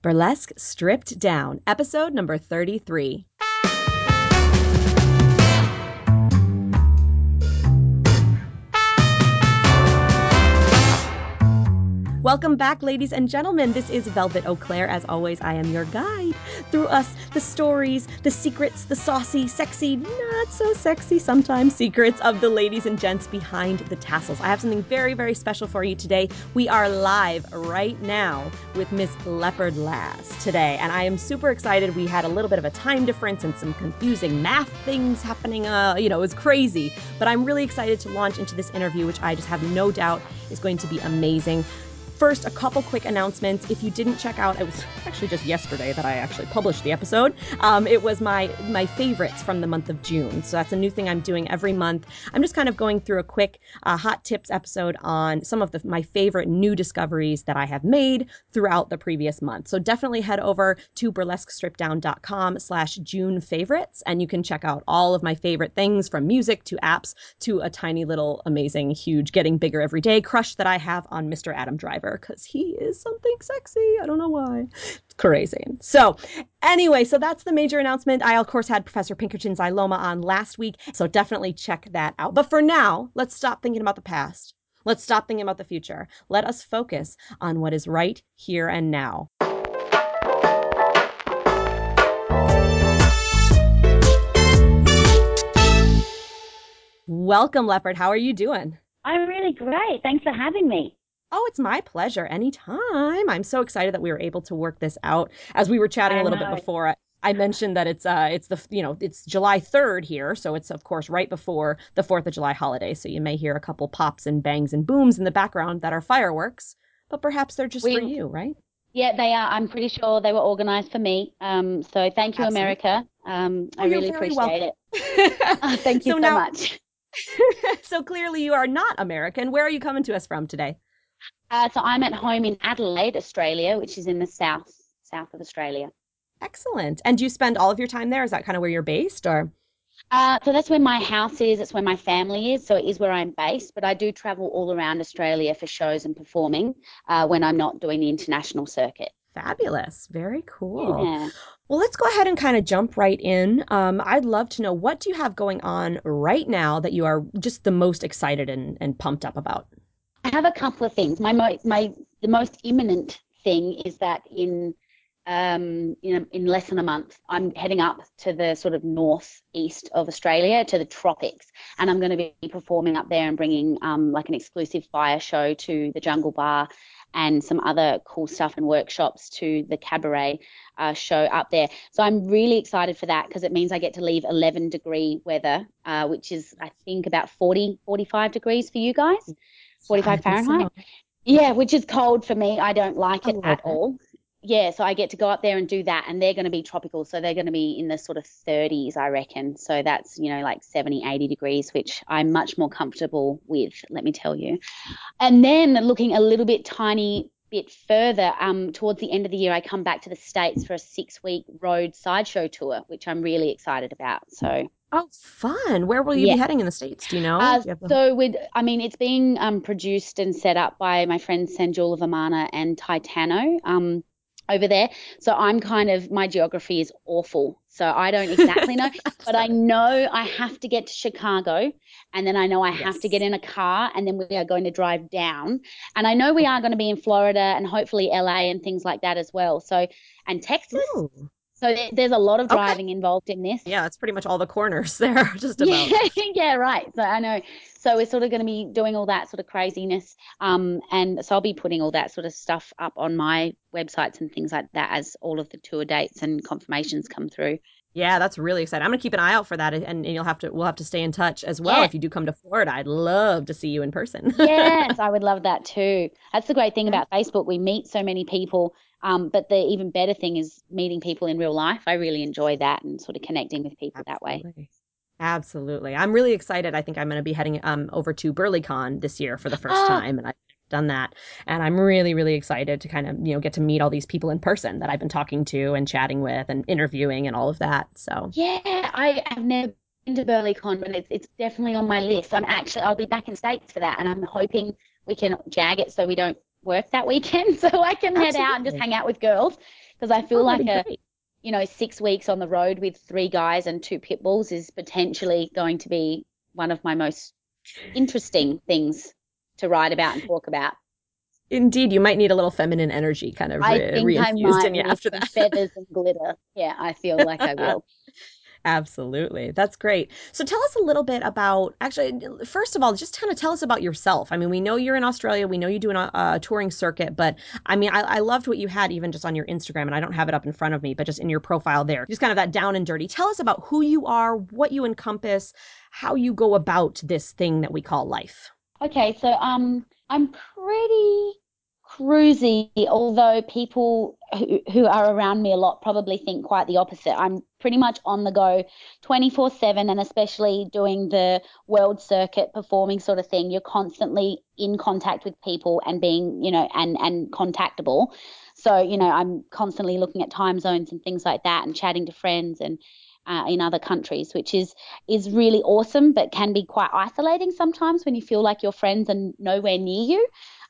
Burlesque Stripped Down, episode number 33. Welcome back, ladies and gentlemen. This is Velvet Eau Claire. As always, I am your guide through us, the stories, the secrets, the saucy, sexy, not so sexy sometimes secrets of the ladies and gents behind the tassels. I have something very, very special for you today. We are live right now with Miss Leopard Lass today, and I am super excited. We had a little bit of a time difference and some confusing math things happening. Uh, you know, it was crazy, but I'm really excited to launch into this interview, which I just have no doubt is going to be amazing. First, a couple quick announcements. If you didn't check out, it was actually just yesterday that I actually published the episode. Um, it was my my favorites from the month of June. So that's a new thing I'm doing every month. I'm just kind of going through a quick uh, hot tips episode on some of the, my favorite new discoveries that I have made throughout the previous month. So definitely head over to burlesquestrippeddown.com slash June favorites and you can check out all of my favorite things from music to apps to a tiny little amazing, huge, getting bigger every day crush that I have on Mr. Adam Driver because he is something sexy. I don't know why. It's crazy. So, anyway, so that's the major announcement. I, of course, had Professor Pinkerton's Xyloma on last week, so definitely check that out. But for now, let's stop thinking about the past. Let's stop thinking about the future. Let us focus on what is right here and now. Welcome, Leopard. How are you doing? I'm really great. Thanks for having me. Oh, it's my pleasure. Anytime. I'm so excited that we were able to work this out. As we were chatting a little bit before, I, I mentioned that it's uh it's the you know it's July 3rd here, so it's of course right before the 4th of July holiday. So you may hear a couple pops and bangs and booms in the background that are fireworks, but perhaps they're just We- for you, right? Yeah, they are. I'm pretty sure they were organized for me. Um, so thank you, Absolutely. America. Um, Oh, I you're really appreciate it. Uh, thank you So so, now- much. so clearly you are not American. Where are you coming to us from today? Uh, so I'm at home in Adelaide, Australia, which is in the south, south of Australia. Excellent. And do you spend all of your time there? Is that kind of where you're based or? Uh, so that's where my house is. It's where my family is. So it is where I'm based. But I do travel all around Australia for shows and performing uh, when I'm not doing the international circuit. Fabulous. Very cool. Yeah. Well, let's go ahead and kind of jump right in. Um, I'd love to know what do you have going on right now that you are just the most excited and, and pumped up about? I have a couple of things. My my the most imminent thing is that in um in, in less than a month, I'm heading up to the sort of northeast of Australia to the tropics, and I'm going to be performing up there and bringing um like an exclusive fire show to the Jungle Bar and some other cool stuff and workshops to the cabaret uh, show up there. So I'm really excited for that because it means I get to leave 11 degree weather, uh, which is I think about 40 45 degrees for you guys. 45 Fahrenheit. Yeah, which is cold for me. I don't like it oh, at bit. all. Yeah, so I get to go up there and do that, and they're going to be tropical, so they're going to be in the sort of 30s, I reckon. So that's, you know, like 70, 80 degrees, which I'm much more comfortable with, let me tell you. And then looking a little bit tiny bit further, um, towards the end of the year, I come back to the States for a six week road sideshow tour, which I'm really excited about. So Oh, fun. Where will you Yeah. be heading in the States? Do you know? Uh, Do you the- so with, I mean, it's being um, produced and set up by my friends Sanjula Vamana and Titano um, over there. So I'm kind of my geography is awful, so I don't exactly know, but I know I have to get to Chicago, and then I know I have to get in a car, and then we are going to drive down, and I know we are going to be in Florida and hopefully LA and things like that as well. So and Texas. Ooh. So there's a lot of Okay. driving involved in this. Yeah, it's pretty much all the corners there, just about. Yeah, yeah, right. So I know. So we're sort of going to be doing all that sort of craziness. Um, and so I'll be putting all that sort of stuff up on my websites and things like that as all of the tour dates and confirmations come through. Yeah, that's really exciting. I'm gonna keep an eye out for that, and, and you'll have to we'll have to stay in touch as well Yeah. if you do come to Florida. I'd love to see you in person. Yes, I would love that too. That's the great thing about Facebook. We meet so many people. Um, but the even better thing is meeting people in real life. I really enjoy that and sort of connecting with people that way. Absolutely. Absolutely. I'm really excited. I think I'm going to be heading um over to BurlyCon this year for the first time, and I've done that, and I'm really really excited to kind of you know get to meet all these people in person that I've been talking to and chatting with and interviewing and all of that. So Yeah, I have never been to BurlyCon, but it's, it's definitely on my list. I'm actually, I'll be back in States for that, and I'm hoping we can jag it so we don't work that weekend, so I can head out and just hang out with girls. because I feel Oh, like a great. you know six weeks on the road with three guys and two pit bulls is potentially going to be one of my most interesting things to write about and talk about. Indeed, you might need a little feminine energy kind of I re- think I might in you after that. feathers and glitter. Yeah, I feel like I will. Absolutely. That's great. So tell us a little bit about actually, first of all, just kind of tell us about yourself. I mean, we know you're in Australia. We know you do a, a touring circuit, but I mean, I, I loved what you had even just on your Instagram, and I don't have it up in front of me, but just in your profile there, just kind of that down and dirty. Tell us about who you are, what you encompass, how you go about this thing that we call life. Okay, so um, I'm pretty cruisy, although people who, who are around me a lot probably think quite the opposite. I'm pretty much on the go 24/7 and especially doing the world circuit performing sort of thing. You're constantly in contact with people and being, you know, and and contactable. So, you know, I'm constantly looking at time zones and things like that and chatting to friends and uh, in other countries, which is is really awesome, but can be quite isolating sometimes when you feel like your friends are nowhere near you.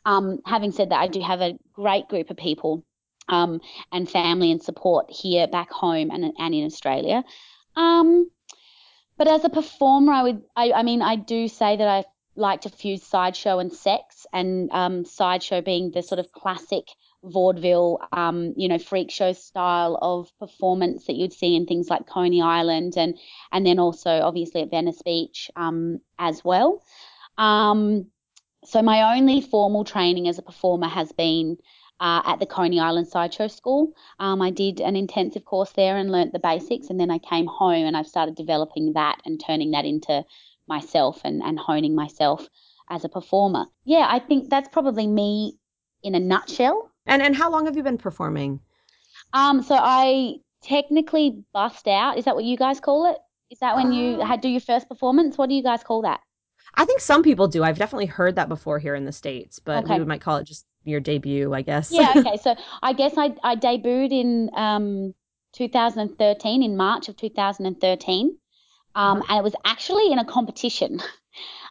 Um, having said that, I do have a great group of people um, and family and support here back home and, and in Australia. Um, but as a performer, I would, I, I mean, I do say that I like to fuse sideshow and sex, and um, sideshow being the sort of classic vaudeville, um, you know, freak show style of performance that you'd see in things like Coney Island, and and then also obviously at Venice Beach um, as well. Um, so my only formal training as a performer has been uh, at the Coney Island Sideshow School. Um, I did an intensive course there and learnt the basics, and then I came home and I've started developing that and turning that into myself and, and honing myself as a performer. Yeah, I think that's probably me in a nutshell. And and how long have you been performing? Um, so I technically bust out. Is that what you guys call it? Is that when you had do your first performance? What do you guys call that? I think some people do. I've definitely heard that before here in the States, but we might call it just your debut, I guess. Yeah, okay. So I guess I, I debuted in um, 2013, in March of 2013. Um, and it was actually in a competition.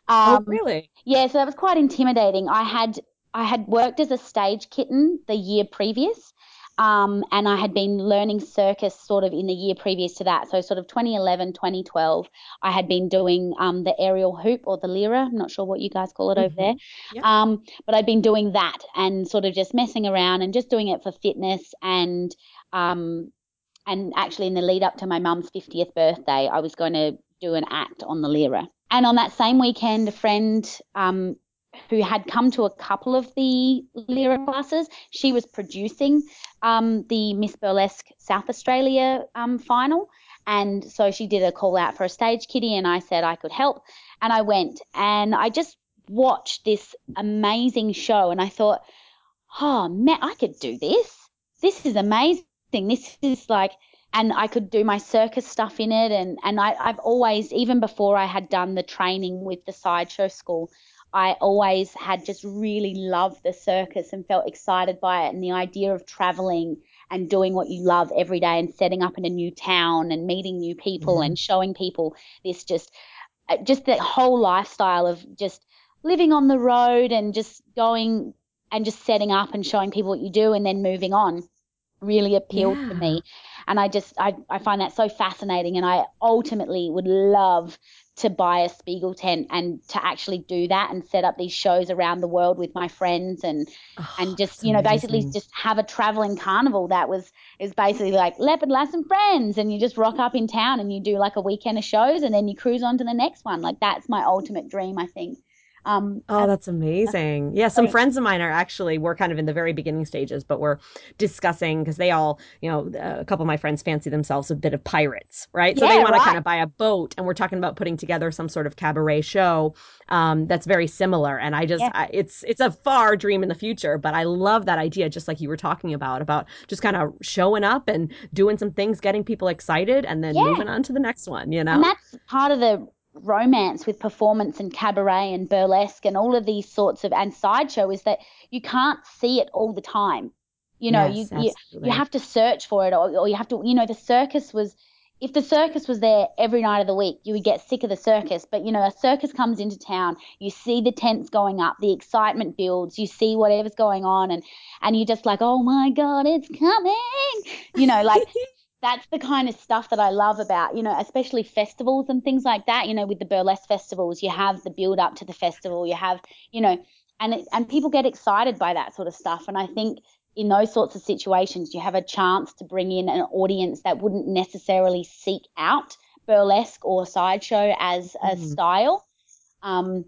Oh, Um, really? yeah, so that was quite intimidating. I had I had worked as a stage kitten the year previous, um, and I had been learning circus sort of in the year previous to that. So sort of 2011, 2012, I had been doing um, the aerial hoop or the lyra. I'm not sure what you guys call it over there. Yep. Um, but I'd been doing that and sort of just messing around and just doing it for fitness and um, and actually in the lead up to my mum's 50th birthday, I was going to do an act on the lyra. And on that same weekend, a friend um, who had come to a couple of the lyra classes, she was producing um, the Miss Burlesque South Australia um, final. And so she did a call out for a stage kitty, and I said I could help. And I went and I just watched this amazing show, and I thought, oh man, I could do this. This is amazing. This is like, and I could do my circus stuff in it. And, and I, I've always, even before I had done the training with the sideshow school, I always had just really loved the circus and felt excited by it. And the idea of traveling and doing what you love every day and setting up in a new town and meeting new people Mhm. and showing people this just, uh, just the whole lifestyle of just living on the road and just going and just setting up and showing people what you do and then moving on really appealed to me and i just I, I find that so fascinating and i ultimately would love to buy a spiegel tent and to actually do that and set up these shows around the world with my friends and Oh, and just you know basically just have a traveling carnival that was is basically like leopard lass and friends and you just rock up in town and you do like a weekend of shows and then you cruise on to the next one. Like that's my ultimate dream i think um Oh, that's amazing. Yeah, some so- friends of mine are actually, we're kind of in the very beginning stages, but we're discussing because they all, you know, a couple of my friends fancy themselves a bit of pirates, right? So they Yeah, want to kind of buy a boat, and we're talking about putting together some sort of cabaret show um, that's very similar. And I just, Yeah. I, it's it's a far dream in the future, but I love that idea, just like you were talking about, about just kind of showing up and doing some things, getting people excited, and then Yeah. moving on to the next one. You know? And that's part of the romance with performance and cabaret and burlesque and all of these sorts of and sideshow is that you can't see it all the time. You know, Yes, you, you you have to search for it or, or you have to you know the circus was if the circus was there every night of the week, you would get sick of the circus. But you know, a circus comes into town, you see the tents going up, the excitement builds, you see whatever's going on, and and you're just like, oh my god, it's coming. You know, like that's the kind of stuff that I love about, you know, especially festivals and things like that. You know, with the burlesque festivals, you have the build up to the festival, you have, you know, and it, and people get excited by that sort of stuff. And I think in those sorts of situations, you have a chance to bring in an audience that wouldn't necessarily seek out burlesque or sideshow as a mm. style. Um,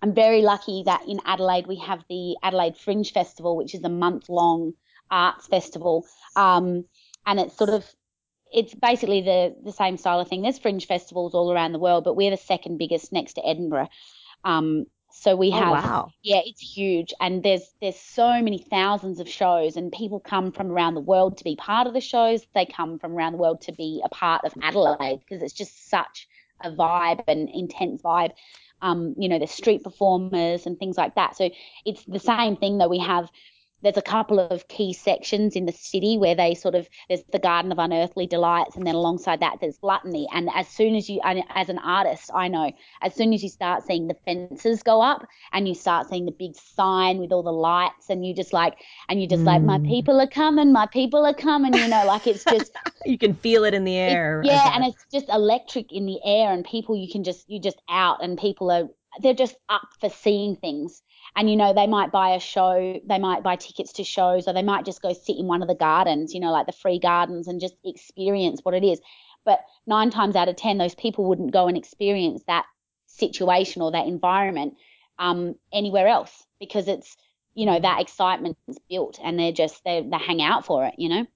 I'm very lucky that in Adelaide we have the Adelaide Fringe Festival, which is a month long arts festival. Um, and it's sort of it's basically the the same style of thing. There's fringe festivals all around the world, but we're the second biggest next to Edinburgh. Um, so we oh, have, wow. yeah, it's huge, and there's there's so many thousands of shows, and people come from around the world to be part of the shows. They come from around the world to be a part of Adelaide because it's just such a vibe and intense vibe. Um, you know, the street performers and things like that. So it's the same thing that we have there's a couple of key sections in the city where they sort of there's the garden of unearthly delights and then alongside that there's gluttony and as soon as you as an artist i know as soon as you start seeing the fences go up and you start seeing the big sign with all the lights and you just like and you just mm. like my mm. people are coming my people are coming you know like it's just you can feel it in the air yeah and it's just electric in the air and people you can just you just out and people are they're just up for seeing things and you know they might buy a show they might buy tickets to shows or they might just go sit in one of the gardens you know like the free gardens and just experience what it is. But nine times out of ten those people wouldn't go and experience that situation or that environment um, anywhere else because it's you know that excitement is built and they're just they they hang out for it you know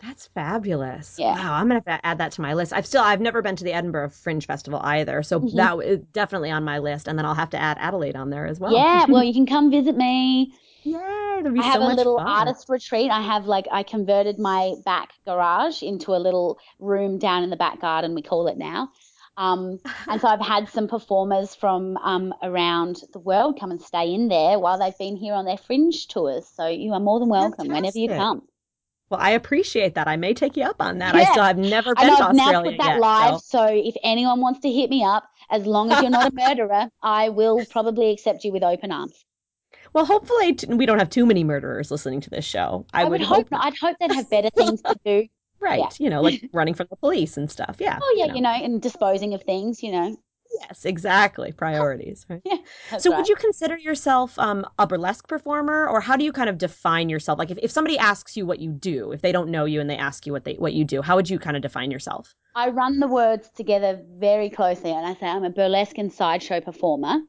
that's fabulous. Yeah. Wow, I'm gonna have to add that to my list. I've still I've never been to the Edinburgh Fringe Festival either, so mm-hmm. that is definitely on my list. And then I'll have to add Adelaide on there as well. Yeah, well, you can come visit me. Yeah, That'd be I have so a little fun. artist retreat. I have like I converted my back garage into a little room down in the back garden. We call it now. Um, and so I've had some performers from um, around the world come and stay in there while they've been here on their fringe tours. So you are more than welcome Fantastic. whenever you come. Well, I appreciate that. I may take you up on that. Yeah. I still have never been I know, to I've Australia that yet, live. So. so if anyone wants to hit me up, as long as you're not a murderer, I will probably accept you with open arms. Well, hopefully we don't have too many murderers listening to this show. I, I would, hope. Not. I'd hope they'd have better things to do. Right. Yeah. You know, like running from the police and stuff. Yeah. Oh yeah, you know, you know and disposing of things. You know. Yes, exactly. Priorities. Right? yeah. So, right. would you consider yourself um, a burlesque performer, or how do you kind of define yourself? Like, if, if somebody asks you what you do, if they don't know you and they ask you what they what you do, how would you kind of define yourself? I run the words together very closely, and I say I'm a burlesque and sideshow performer.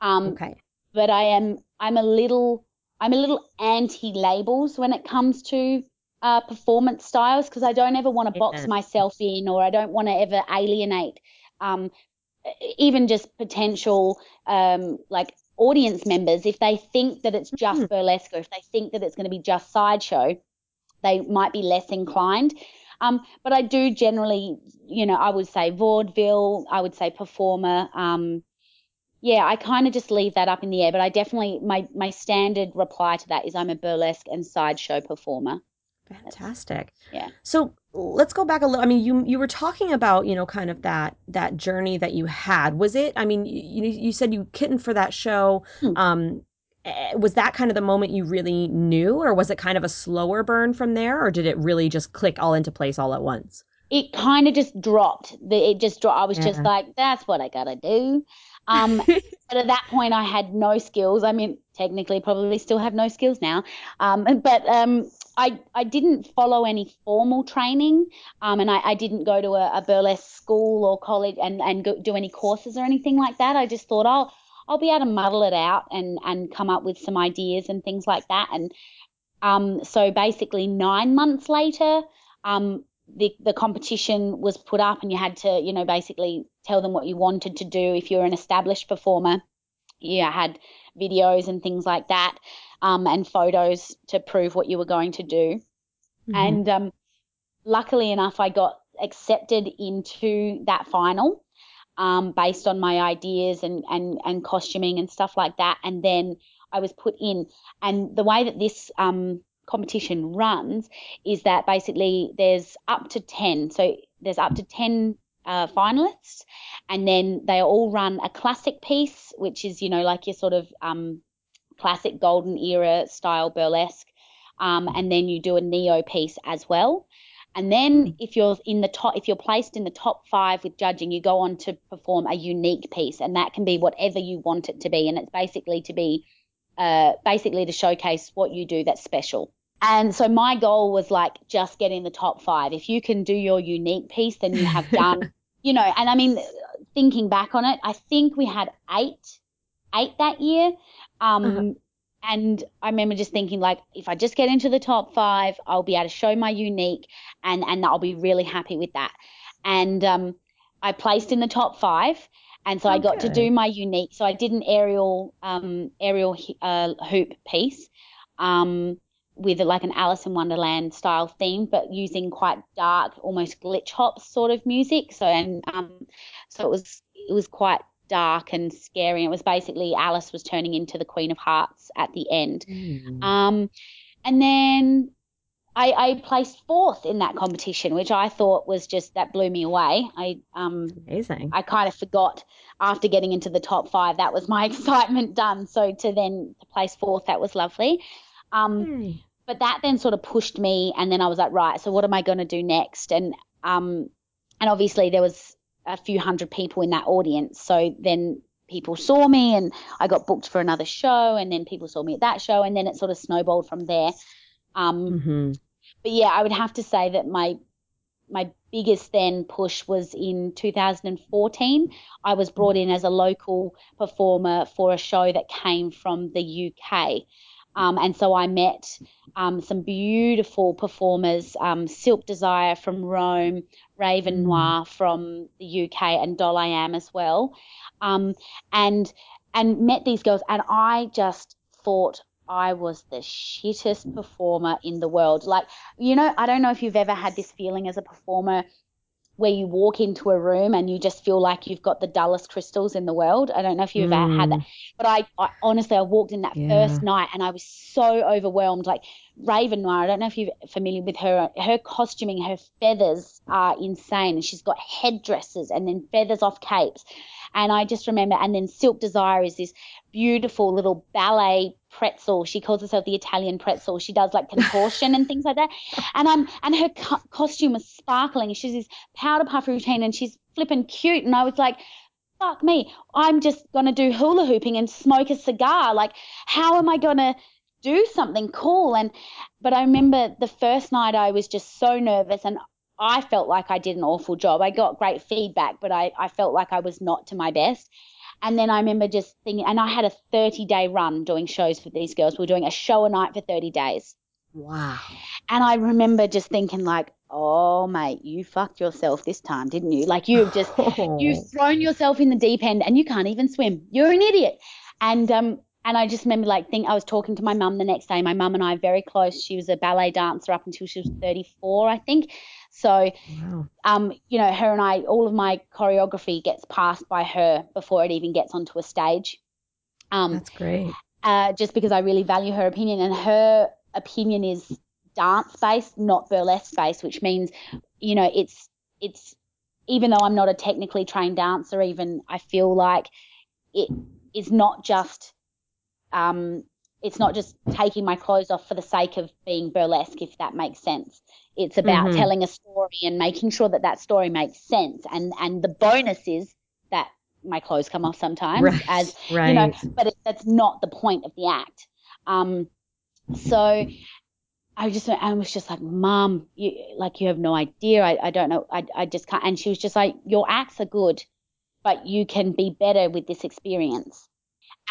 Um, okay. But I am I'm a little I'm a little anti labels when it comes to uh, performance styles because I don't ever want to box myself in, or I don't want to ever alienate um, even just potential um, like audience members, if they think that it's just mm-hmm. burlesque or if they think that it's going to be just sideshow, they might be less inclined. Um, but I do generally, you know, I would say vaudeville, I would say performer. Um, yeah, I kind of just leave that up in the air, but I definitely my my standard reply to that is I'm a burlesque and sideshow performer. Fantastic. Yeah. So let's go back a little. I mean, you you were talking about you know kind of that that journey that you had. Was it? I mean, you you said you kitten for that show. Hmm. Um, eh, was that kind of the moment you really knew, or was it kind of a slower burn from there, or did it really just click all into place all at once? It kind of just dropped. It just dropped. I was yeah. just like, that's what I gotta do. Um, but at that point, I had no skills. I mean, technically, probably still have no skills now. Um, but um, I, I didn't follow any formal training, um, and I, I didn't go to a, a burlesque school or college and, and go, do any courses or anything like that. I just thought, oh, I'll be able to muddle it out and, and come up with some ideas and things like that. And um, so basically, nine months later, um, the, the competition was put up, and you had to, you know, basically tell them what you wanted to do. If you're an established performer, you had videos and things like that um, and photos to prove what you were going to do. Mm-hmm. And um, luckily enough, I got accepted into that final um, based on my ideas and, and, and costuming and stuff like that. And then I was put in. And the way that this um, competition runs is that basically there's up to 10. So there's up to 10 uh, finalists, and then they all run a classic piece, which is, you know, like your sort of um, classic golden era style burlesque. Um, and then you do a neo piece as well. And then hmm. if you're in the top, if you're placed in the top five with judging, you go on to perform a unique piece, and that can be whatever you want it to be. And it's basically to be, uh, basically to showcase what you do that's special. And so my goal was like just get in the top five. If you can do your unique piece, then you have done, you know. And I mean, thinking back on it, I think we had eight, eight that year. Um, uh-huh. And I remember just thinking, like, if I just get into the top five, I'll be able to show my unique, and and I'll be really happy with that. And um, I placed in the top five, and so okay. I got to do my unique. So I did an aerial um, aerial uh, hoop piece. Um, with like an Alice in Wonderland style theme, but using quite dark, almost glitch hop sort of music. So and um, so it was it was quite dark and scary. It was basically Alice was turning into the Queen of Hearts at the end. Mm. Um, and then I, I, placed fourth in that competition, which I thought was just that blew me away. I um amazing. I kind of forgot after getting into the top five that was my excitement done. So to then to place fourth, that was lovely. Um, mm. but that then sort of pushed me, and then I was like, right, so what am I going to do next? And um, and obviously there was a few hundred people in that audience. So then people saw me and I got booked for another show and then people saw me at that show and then it sort of snowballed from there. Um, mm-hmm. But yeah, I would have to say that my my biggest then push was in 2014. I was brought in as a local performer for a show that came from the UK. Um, and so I met um, some beautiful performers, um, Silk Desire from Rome, Raven mm. Noir from the UK, and Doll I Am as well. Um, and and met these girls, and I just thought I was the shittest performer in the world. Like, you know, I don't know if you've ever had this feeling as a performer where you walk into a room and you just feel like you've got the dullest crystals in the world. I don't know if you've mm. ever had that, mm. but I, I, honestly I walked in that yeah. first night and I was so overwhelmed. Like Raven Noir, I don't know if you're familiar with her. Her costuming, her feathers are insane, and she's got headdresses and then feathers off capes. And I just remember, and then Silk Desire is this beautiful little ballet pretzel. She calls herself the Italian pretzel. She does like contortion and things like that. And um, and her co- costume was sparkling. She's this powder puff routine, and she's flipping cute. And I was like, fuck me, I'm just gonna do hula hooping and smoke a cigar. Like, how am I gonna do something cool? And but I remember the first night I was just so nervous and I felt like I did an awful job. I got great feedback, but I, I felt like I was not to my best. And then I remember just thinking, and I had a 30 day run doing shows for these girls. We were doing a show a night for 30 days. Wow. And I remember just thinking, like, oh, mate, you fucked yourself this time, didn't you? Like, you've just, you've thrown yourself in the deep end and you can't even swim. You're an idiot. And, um, and I just remember like think I was talking to my mum the next day. My mum and I are very close. She was a ballet dancer up until she was 34, I think. So, wow. um, you know, her and I, all of my choreography gets passed by her before it even gets onto a stage. Um, That's great. Uh, just because I really value her opinion, and her opinion is dance based, not burlesque based, which means, you know, it's it's even though I'm not a technically trained dancer, even I feel like it is not just um, it's not just taking my clothes off for the sake of being burlesque, if that makes sense. It's about mm-hmm. telling a story and making sure that that story makes sense. And and the bonus is that my clothes come off sometimes, right, as right. you know, but it, that's not the point of the act. Um, so I just I was just like, Mom, you like you have no idea. I, I don't know. I I just can't. And she was just like, Your acts are good, but you can be better with this experience.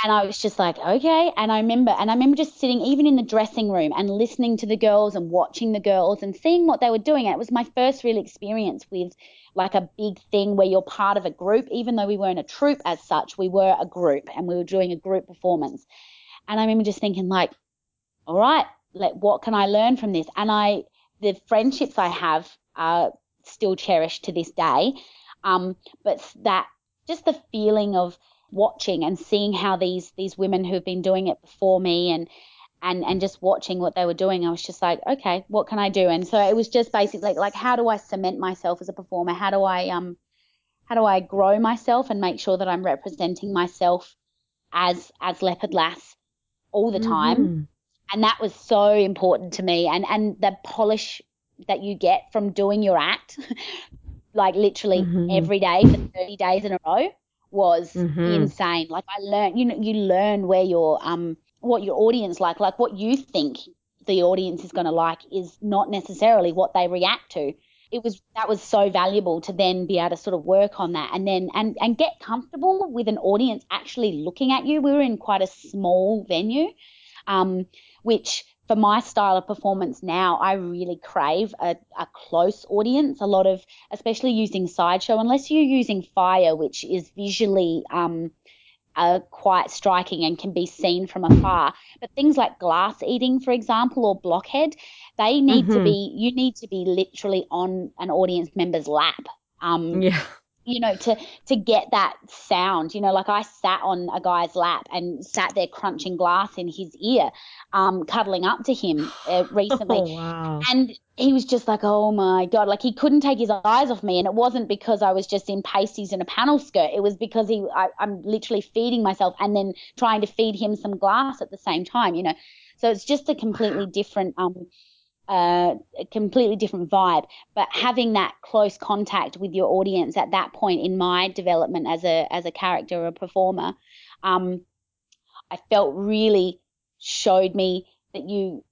And I was just like, okay. And I remember, and I remember just sitting even in the dressing room and listening to the girls and watching the girls and seeing what they were doing. It was my first real experience with like a big thing where you're part of a group, even though we weren't a troupe as such, we were a group and we were doing a group performance. And I remember just thinking, like, all right, like, what can I learn from this? And I, the friendships I have are still cherished to this day. Um, but that, just the feeling of, watching and seeing how these these women who've been doing it before me and and and just watching what they were doing, I was just like, okay, what can I do? And so it was just basically like, how do I cement myself as a performer? How do I um how do I grow myself and make sure that I'm representing myself as as Leopard Lass all the time? Mm-hmm. And that was so important to me. And and the polish that you get from doing your act, like literally mm-hmm. every day for 30 days in a row, was mm-hmm. insane. Like I learned, you know, you learn where your um what your audience like, like what you think the audience is going to like is not necessarily what they react to. It was that was so valuable to then be able to sort of work on that and then and and get comfortable with an audience actually looking at you. We were in quite a small venue, um, which for my style of performance now, I really crave a, a close audience. A lot of, especially using sideshow, unless you're using fire, which is visually um, are quite striking and can be seen from afar. But things like glass eating, for example, or blockhead, they need mm-hmm. to be, you need to be literally on an audience member's lap. Um, yeah you know, to to get that sound. You know, like I sat on a guy's lap and sat there crunching glass in his ear, um, cuddling up to him uh, recently, oh, wow. and he was just like, "Oh my god!" Like he couldn't take his eyes off me, and it wasn't because I was just in pasties and a panel skirt. It was because he, I, I'm literally feeding myself and then trying to feed him some glass at the same time. You know, so it's just a completely different um a completely different vibe. But having that close contact with your audience at that point in my development as a as a character or a performer, um, I felt really showed me that you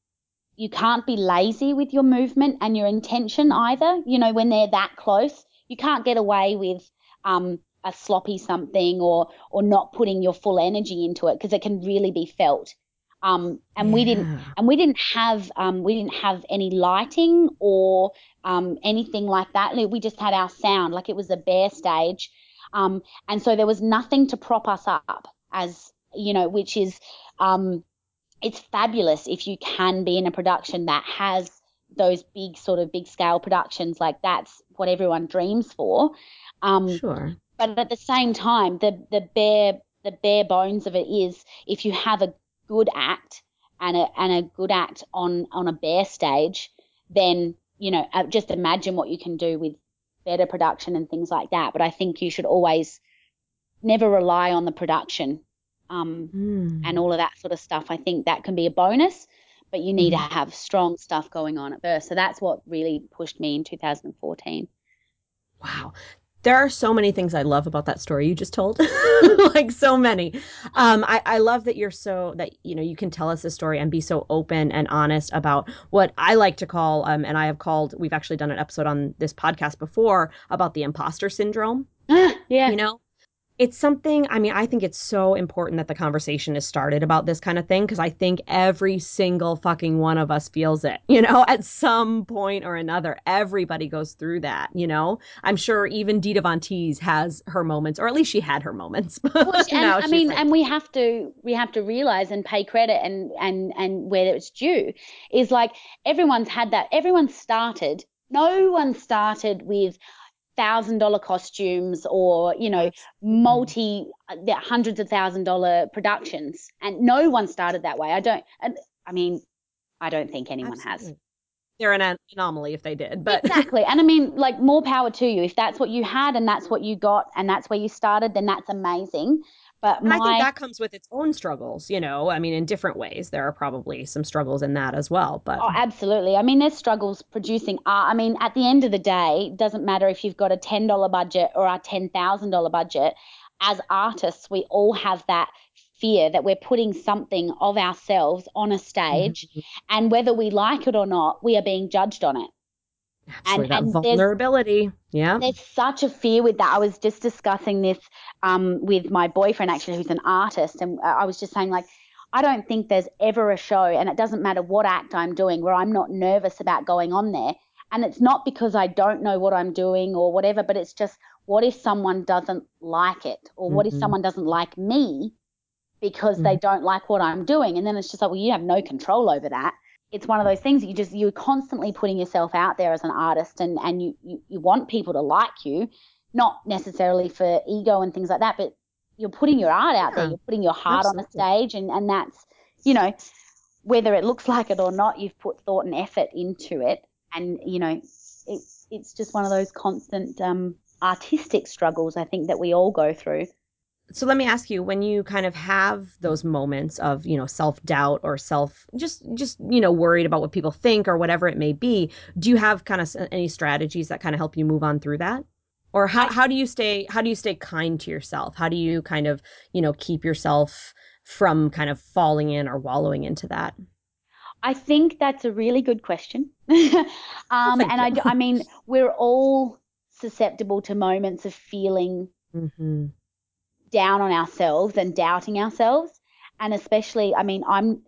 you can't be lazy with your movement and your intention either. You know, when they're that close, you can't get away with um, a sloppy something or or not putting your full energy into it because it can really be felt. Um, and yeah. we didn't and we didn't have um, we didn't have any lighting or um, anything like that. We just had our sound, like it was a bare stage, um, and so there was nothing to prop us up, as you know, which is um, it's fabulous if you can be in a production that has those big sort of big scale productions. Like that's what everyone dreams for. Um, sure. But at the same time, the the bare the bare bones of it is if you have a good act and a and a good act on on a bare stage, then you know uh, just imagine what you can do with better production and things like that. But I think you should always never rely on the production um, mm. and all of that sort of stuff. I think that can be a bonus, but you need mm. to hmm. have strong stuff going on at first. So that's what really pushed me in 2014. Wow there are so many things I love about that story you just told, like so many. Um, I, I love that you're so that you know you can tell us the story and be so open and honest about what I like to call, um, and I have called. We've actually done an episode on this podcast before about the imposter syndrome. yeah, you know, it's something i mean i think it's so important that the conversation is started about this kind of thing because i think every single fucking one of us feels it you know at some point or another everybody goes through that you know? I'm sure even dita von teese has her moments or at least she had her moments well, and, i mean like, and we have to we have to realize and pay credit and and and where it's due is like everyone's had that everyone started no one started with thousand dollar costumes or you know multi uh, hundreds of thousand dollar productions. And no one started that way. I don't and i mean i don't think anyone Absolutely. has they're an anomaly if they did but exactly. And i mean like more power to you. If that's what you had and that's what you got and that's where you started then that's amazing but my... I think that comes with its own struggles, you know. I mean, in different ways, there are probably some struggles in that as well. But oh, absolutely. I mean, there's struggles producing art. I mean, at the end of the day, it doesn't matter if you've got a ten dollar budget or a ten thousand dollar budget. As artists, we all have that fear that we're putting something of ourselves on a stage, mm-hmm. and whether we like it or not, we are being judged on it. And, and vulnerability. Yeah. There's such a fear with that. I was just discussing this um, with my boyfriend, actually, who's an artist. And I was just saying, like, I don't think there's ever a show, and it doesn't matter what act I'm doing, where I'm not nervous about going on there. And it's not because I don't know what I'm doing or whatever, but it's just what if someone doesn't like it? Or what mm-hmm. if someone doesn't like me because mm-hmm. they don't like what I'm doing? And then it's just like, well, you have no control over that it's one of those things that you just you're constantly putting yourself out there as an artist and and you, you you want people to like you not necessarily for ego and things like that but you're putting your art out yeah, there you're putting your heart absolutely. on the stage and and that's you know whether it looks like it or not, you've put thought and effort into it, and you know, it's it's just one of those constant um, artistic struggles I think that we all go through. So let me ask you, when you kind of have those moments of, you know, self-doubt or self just just, you know, worried about what people think or whatever it may be, do you have kind of any strategies that kind of help you move on through that? Or how how do you stay how do you stay kind to yourself? How do you kind of, you know, keep yourself from kind of falling in or wallowing into that? I think that's a really good question. um, and I, I mean, we're all susceptible to moments of feeling mm-hmm. Down on ourselves and doubting ourselves. And especially, I mean, I'm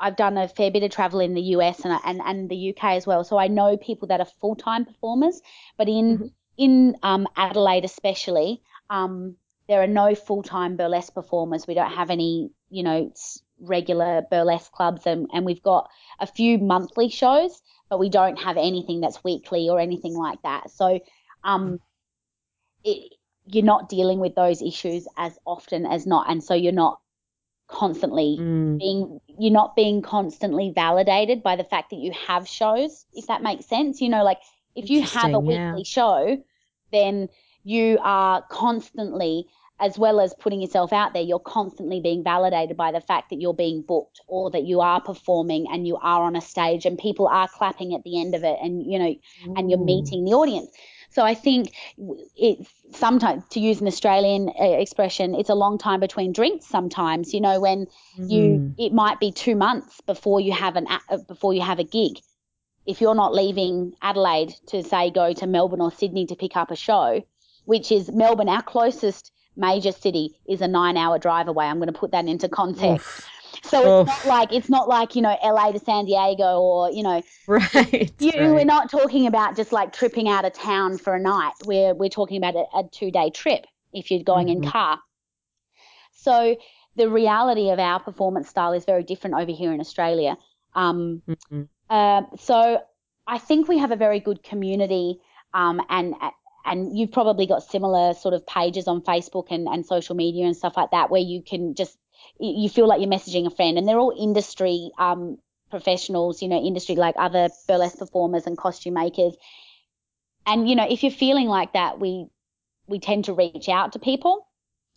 I've done a fair bit of travel in the US and and, and the UK as well, so I know people that are full time performers. But in mm-hmm. in um, Adelaide, especially, um, there are no full time burlesque performers. We don't have any, you know, regular burlesque clubs, and, and we've got a few monthly shows, but we don't have anything that's weekly or anything like that. So um, it, you're not dealing with those issues as often as not, and so you're not constantly mm. being you're not being constantly validated by the fact that you have shows if that makes sense you know like if you have a yeah. weekly show then you are constantly as well as putting yourself out there you're constantly being validated by the fact that you're being booked or that you are performing and you are on a stage and people are clapping at the end of it and you know Ooh. and you're meeting the audience so I think it's sometimes, to use an Australian uh, expression, it's a long time between drinks. Sometimes, you know, when mm. you it might be two months before you have an uh, before you have a gig. If you're not leaving Adelaide to say go to Melbourne or Sydney to pick up a show, which is Melbourne, our closest major city is a nine hour drive away. I'm going to put that into context. Oof. So it's not like it's not like you know LA to San Diego or you know right. You, right. We're not talking about just like tripping out of town for a night. We're we're talking about a, a two day trip if you're going mm-hmm. in car. So the reality of our performance style is very different over here in Australia. Um, mm-hmm. uh, so I think we have a very good community, um, and and you've probably got similar sort of pages on Facebook and, and social media and stuff like that where you can just you feel like you're messaging a friend, and they're all industry um, professionals, you know, industry like other burlesque performers and costume makers. And you know, if you're feeling like that, we we tend to reach out to people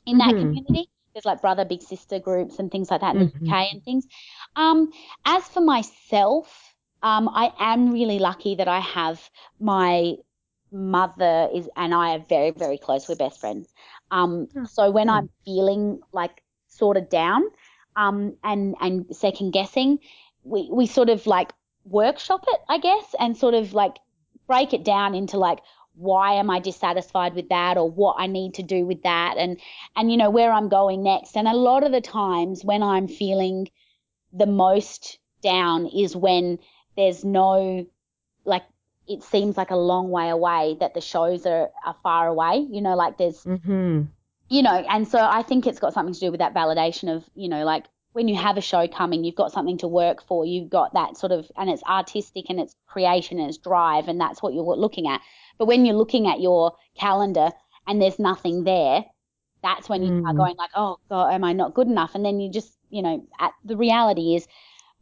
in that mm-hmm. community. There's like brother, big sister groups and things like that in mm-hmm. the UK and things. Um, as for myself, um, I am really lucky that I have my mother is and I are very very close. We're best friends. Um, oh, so when I'm feeling like sort of down um, and and second guessing, we we sort of like workshop it, I guess, and sort of like break it down into like why am I dissatisfied with that or what I need to do with that and and you know where I'm going next. And a lot of the times when I'm feeling the most down is when there's no like it seems like a long way away that the shows are, are far away you know like there's mm-hmm you know, and so I think it's got something to do with that validation of, you know, like when you have a show coming, you've got something to work for. You've got that sort of, and it's artistic and it's creation and it's drive, and that's what you're looking at. But when you're looking at your calendar and there's nothing there, that's when you mm. are going like, oh God, am I not good enough? And then you just, you know, at, the reality is,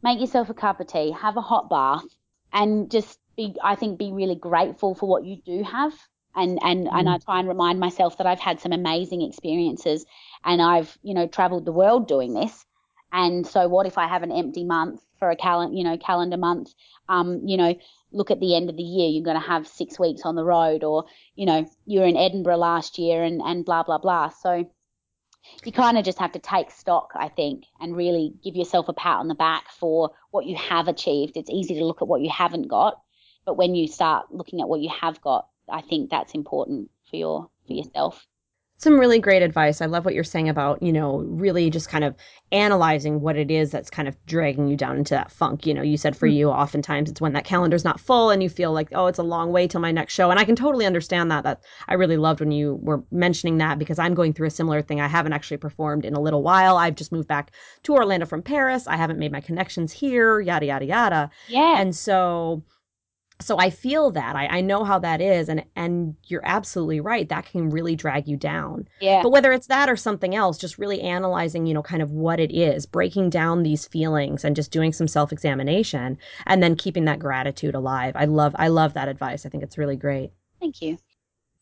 make yourself a cup of tea, have a hot bath, and just be, I think, be really grateful for what you do have and and mm. and I try and remind myself that I've had some amazing experiences and I've you know traveled the world doing this and so what if I have an empty month for a calendar you know calendar month um you know look at the end of the year you're going to have 6 weeks on the road or you know you're in Edinburgh last year and and blah blah blah so you kind of just have to take stock, I think, and really give yourself a pat on the back for what you have achieved. It's easy to look at what you haven't got, but when you start looking at what you have got, I think that's important for your for yourself. Some really great advice. I love what you're saying about, you know, really just kind of analyzing what it is that's kind of dragging you down into that funk. You know, you said for mm-hmm. you, oftentimes it's when that calendar's not full and you feel like, oh, it's a long way till my next show. And I can totally understand that. That I really loved when you were mentioning that because I'm going through a similar thing. I haven't actually performed in a little while. I've just moved back to Orlando from Paris. I haven't made my connections here, yada, yada, yada. Yeah. And so so I feel that. I, I know how that is and and you're absolutely right. That can really drag you down. Yeah. But whether it's that or something else, just really analyzing, you know, kind of what it is, breaking down these feelings and just doing some self-examination and then keeping that gratitude alive. I love I love that advice. I think it's really great. Thank you.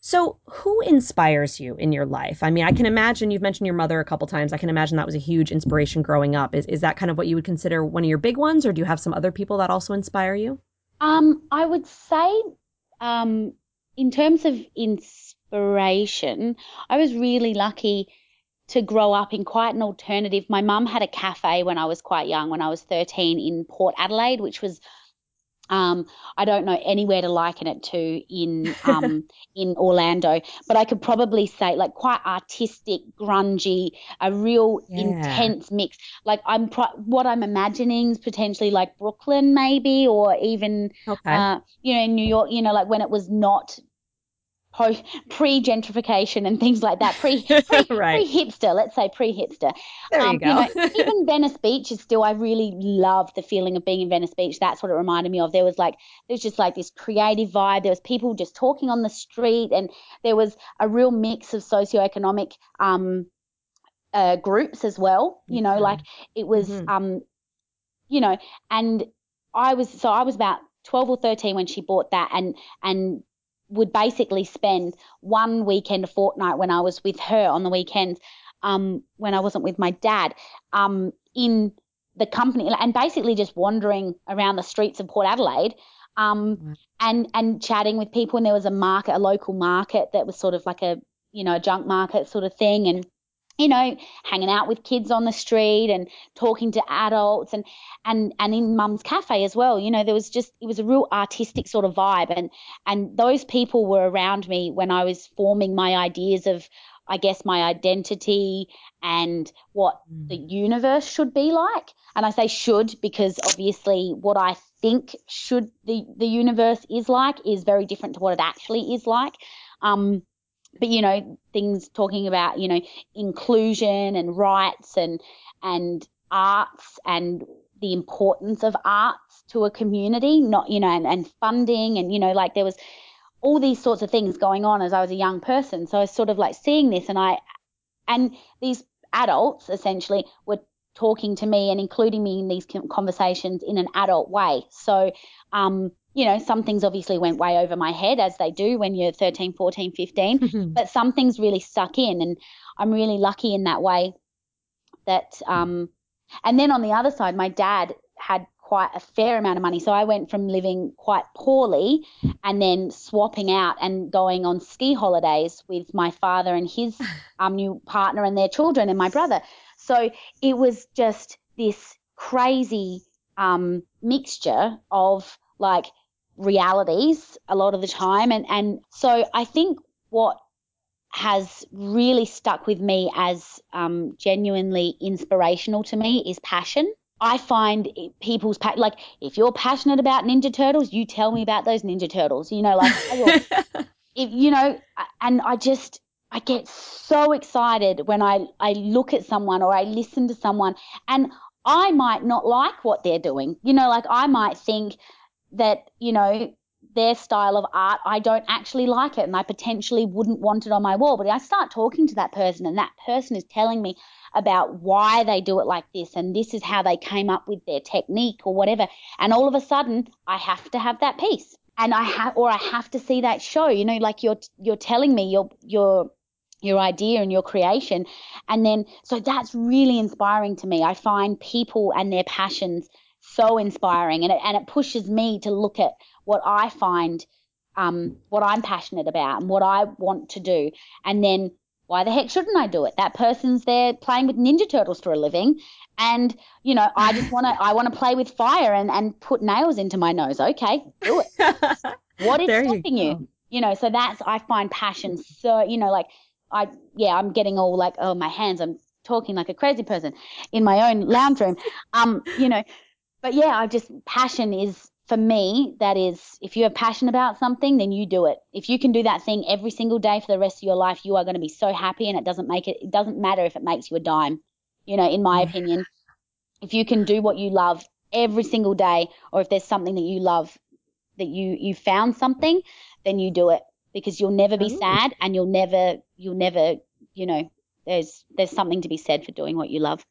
So, who inspires you in your life? I mean, I can imagine you've mentioned your mother a couple times. I can imagine that was a huge inspiration growing up. Is is that kind of what you would consider one of your big ones or do you have some other people that also inspire you? Um, I would say, um, in terms of inspiration, I was really lucky to grow up in quite an alternative. My mum had a cafe when I was quite young, when I was 13 in Port Adelaide, which was um, I don't know anywhere to liken it to in um, in Orlando, but I could probably say like quite artistic, grungy, a real yeah. intense mix. Like I'm pro- what I'm imagining is potentially like Brooklyn, maybe, or even okay. uh, you know in New York. You know, like when it was not pre gentrification and things like that, pre pre right. hipster let's say pre hipster. There um, you go. you know, even Venice Beach is still. I really love the feeling of being in Venice Beach. That's what it reminded me of. There was like there's just like this creative vibe. There was people just talking on the street, and there was a real mix of socioeconomic um, uh, groups as well. You know, like it was mm-hmm. um, you know, and I was so I was about 12 or 13 when she bought that and and would basically spend one weekend a fortnight when I was with her on the weekends, um, when I wasn't with my dad, um, in the company and basically just wandering around the streets of Port Adelaide, um, mm. and and chatting with people. And there was a market, a local market that was sort of like a you know a junk market sort of thing, and you know, hanging out with kids on the street and talking to adults and and and in mum's cafe as well. You know, there was just it was a real artistic sort of vibe and and those people were around me when I was forming my ideas of I guess my identity and what the mm. universe should be like. And I say should because obviously what I think should the the universe is like is very different to what it actually is like. Um, but you know things talking about you know inclusion and rights and and arts and the importance of arts to a community not you know and, and funding and you know like there was all these sorts of things going on as I was a young person. So I was sort of like seeing this and I and these adults essentially were talking to me and including me in these conversations in an adult way. So um you know, some things obviously went way over my head as they do when you're 13, 14, 15, but some things really stuck in. And I'm really lucky in that way that, um, and then on the other side, my dad had quite a fair amount of money. So I went from living quite poorly and then swapping out and going on ski holidays with my father and his um, new partner and their children and my brother. So it was just this crazy um, mixture of like realities a lot of the time. And, and so I think what has really stuck with me as um, genuinely inspirational to me is passion. I find people's pa- like if you're passionate about Ninja Turtles, you tell me about those Ninja Turtles. You know, like if you know, and I just I get so excited when I I look at someone or I listen to someone, and I might not like what they're doing. You know, like I might think that, you know, their style of art, I don't actually like it and I potentially wouldn't want it on my wall. But I start talking to that person and that person is telling me about why they do it like this and this is how they came up with their technique or whatever. And all of a sudden, I have to have that piece. And I have, or I have to see that show, you know, like you're, you're telling me your, your, your idea and your creation. And then, so that's really inspiring to me. I find people and their passions so inspiring and it, and it pushes me to look at what I find um, what I'm passionate about and what I want to do. And then why the heck shouldn't I do it? That person's there playing with Ninja Turtles for a living. And, you know, I just want to, I want to play with fire and, and put nails into my nose. Okay, do it. what is stopping you, you? You know, so that's, I find passion so, you know, like I, yeah, I'm getting all like, oh, my hands, I'm talking like a crazy person in my own lounge room. Um, you know, but yeah, I just passion is for me, that is, if you have passion about something, then you do it. If you can do that thing every single day for the rest of your life, you are going to be so happy, and it doesn't make it. It doesn't matter if it makes you a dime. You know, in my mm. opinion, if you can do what you love every single day, or if there's something that you love that you you found something, then you do it because you'll never be Oh. sad and you'll never you'll never you know there's there's something to be said for doing what you love.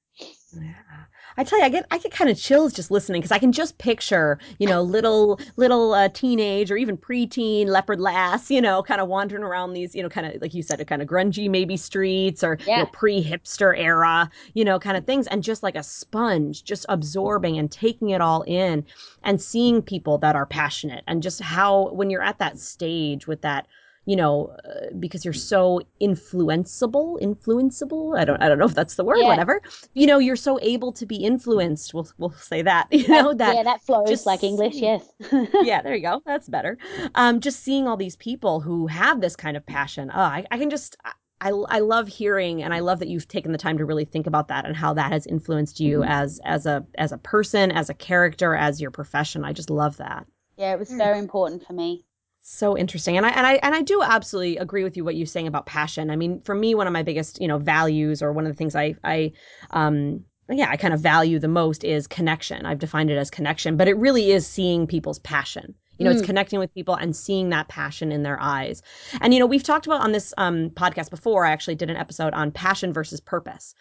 Yeah. I tell you, I get I get kind of chills just listening because I can just picture, you know, little little uh, teenage or even preteen leopard lass, you know, kind of wandering around these, you know, kind of like you said, a kind of grungy maybe streets or you know, pre-hipster era, you know, kind of things, and just like a sponge, just absorbing and taking it all in, and seeing people that are passionate, and just how when you're at that stage with that you know, uh, because you're so influenceable, influenceable. I don't, I don't know if that's the word. Yeah. Whatever. You know, you're so able to be influenced. We'll, we'll say that. You know that. yeah, that flows just like English. Yes. yeah, there you go. That's better. Um, just seeing all these people who have this kind of passion. Oh, I, I can just. I, I love hearing and I love that you've taken the time to really think about that and how that has influenced you as as a as a person, as a character, as your profession. I just love that. Yeah, it was so important for me. So interesting. And I and I and I do absolutely agree with you what you're saying about passion. I mean, for me, one of my biggest, you know, values or one of the things I I um yeah, I kind of value the most is connection. I've defined it as connection, but it really is seeing people's passion. You know, it's Mm. connecting with people and seeing that passion in their eyes. And you know, we've talked about on this um podcast before. I actually did an episode on passion versus purpose.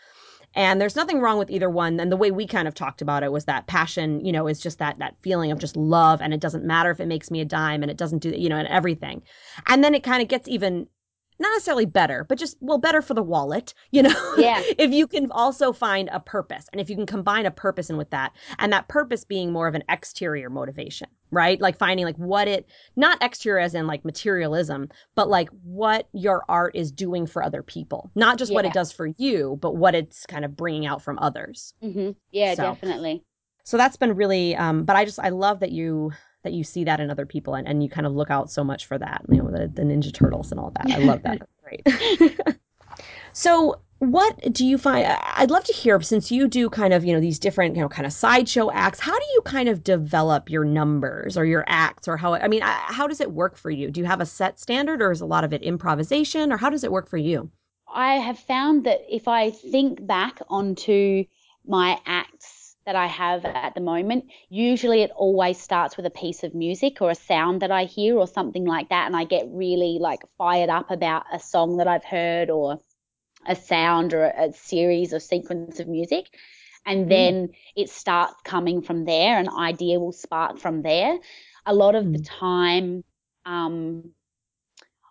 And there's nothing wrong with either one. And the way we kind of talked about it was that passion, you know, is just that that feeling of just love, and it doesn't matter if it makes me a dime, and it doesn't do, you know, and everything. And then it kind of gets even not necessarily better, but just well better for the wallet, you know. Yeah. if you can also find a purpose, and if you can combine a purpose in with that, and that purpose being more of an exterior motivation, right? Like finding like what it not exterior as in like materialism, but like what your art is doing for other people, not just what it does for you, but what it's kind of bringing out from others. Mm-hmm. Yeah, So- definitely. So that's been really, um, but I just I love that you that you see that in other people and, and you kind of look out so much for that, you know, the, the Ninja Turtles and all that. I love that. Great. so what do you find I'd love to hear since you do kind of, you know, these different, you know, kind of sideshow acts, how do you kind of develop your numbers or your acts or how I mean, how does it work for you? Do you have a set standard or is a lot of it improvisation or how does it work for you? I have found that if I think back onto my acts that I have at the moment, usually it always starts with a piece of music or a sound that I hear or something like that. And I get really like fired up about a song that I've heard or a sound or a, a series or sequence of music. And Mm. then it starts coming from there. An idea will spark from there. A lot of the time, um,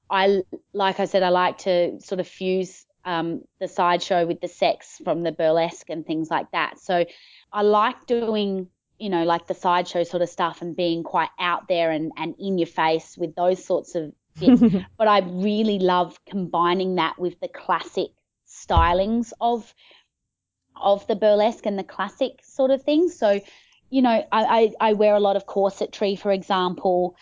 I like I said, I like to sort of fuse um, the sideshow with the sex from the burlesque and things like that. So I like doing, you know, like the sideshow sort of stuff and being quite out there and, and in your face with those sorts of bits. but I really love combining that with the classic stylings of of the burlesque and the classic sort of things. So, you know, I, I, I wear a lot of corsetry, for example,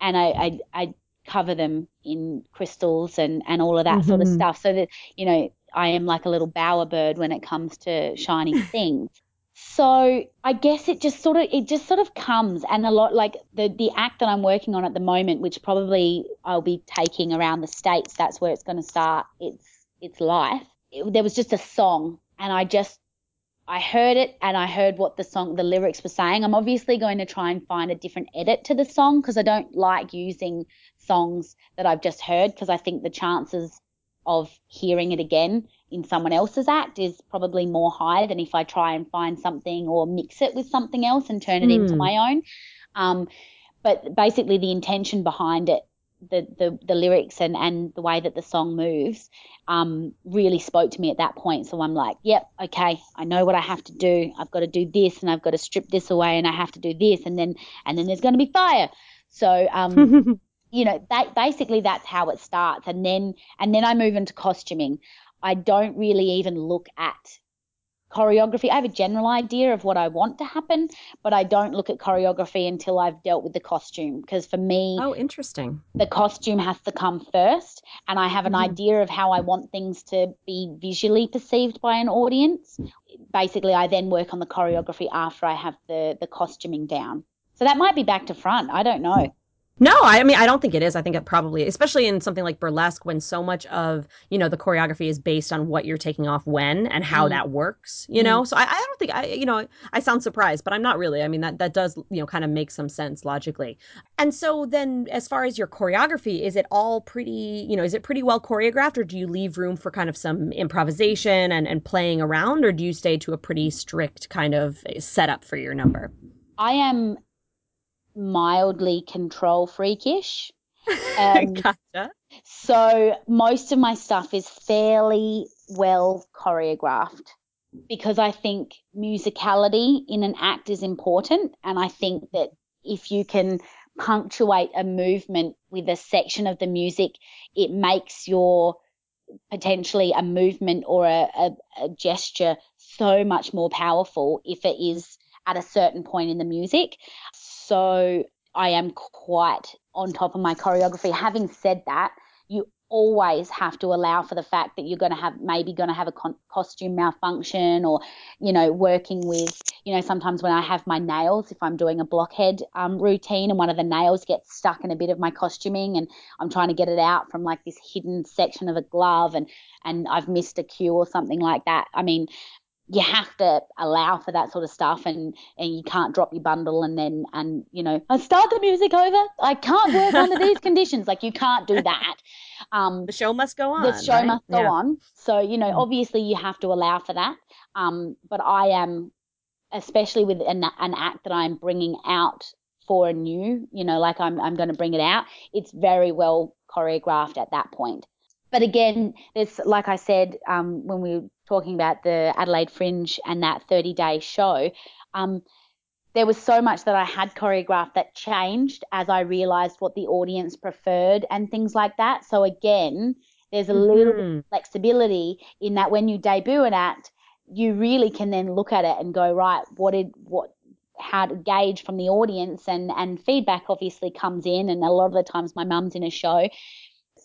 and I, I, I cover them in crystals and, and all of that sort of Mhm. stuff. So that, you know, I am like a little bowerbird when it comes to shiny things. So I guess it just sort of it just sort of comes and a lot like the the act that I'm working on at the moment, which probably I'll be taking around the states. That's where it's going to start its its life. It- there was just a song, and I just I heard it and I heard what the song the lyrics were saying. I'm obviously going to try and find a different edit to the song because I don't like using songs that I've just heard because I think the chances of hearing it again in someone else's act is probably more high than if I try and find something or mix it with something else and turn it into Hmm. my own. Um, but basically, the intention behind it, the the, the lyrics and, and the way that the song moves, um, really spoke to me at that point. So I'm like, yep, okay, I know what I have to do. I've got to do this, and I've got to strip this away, and I have to do this, and then and then there's going to be fire. So um, you know that basically that's how it starts and then and then i move into costuming i don't really even look at choreography. I have a general idea of what i want to happen but i don't look at choreography until i've dealt with the costume because for me oh, interesting. the costume has to come first and i have an Mhm. idea of how i want things to be visually perceived by an audience. Basically i then work on the choreography after i have the the costuming down. So that might be back to front. I don't know No, I mean I don't think it is. I think it probably, especially in something like burlesque, when so much of you know the choreography is based on what you're taking off when and how mm. that works. You mm. know, so I, I, don't think I, you know, I sound surprised, but I'm not really. I mean that that does you know kind of make some sense logically. And so then, as far as your choreography, is it all pretty? You know, is it pretty well choreographed, or do you leave room for kind of some improvisation and and playing around, or do you stay to a pretty strict kind of setup for your number? I am mildly control freakish. Um, gotcha. So most of my stuff is fairly well choreographed because I think musicality in an act is important. And I think that if you can punctuate a movement with a section of the music, it makes your potentially a movement or a, a, a gesture so much more powerful if it is at a certain point in the music. So I am quite on top of my choreography. Having said that, you always have to allow for the fact that you're going to have maybe going to have a con- costume malfunction or you know working with you know sometimes when i have my nails if i'm doing a blockhead um, routine and one of the nails gets stuck in a bit of my costuming and i'm trying to get it out from like this hidden section of a glove and and i've missed a cue or something like that i mean you have to allow for that sort of stuff and and you can't drop your bundle and then and you know I start the music over I can't work under these conditions like you can't do that um the show must go on the show right? must go yeah. on so you know mm. obviously you have to allow for that um but I am especially with an, an act that I'm bringing out for a new you know like I'm I'm going to bring it out it's very well choreographed at that point but again, there's like I said um, when we were talking about the Adelaide Fringe and that 30 day show, um, there was so much that I had choreographed that changed as I realized what the audience preferred and things like that. So again, there's a mm-hmm. little flexibility in that when you debut an act, you really can then look at it and go, right, what did what how to gauge from the audience and and feedback obviously comes in and a lot of the times my mum's in a show.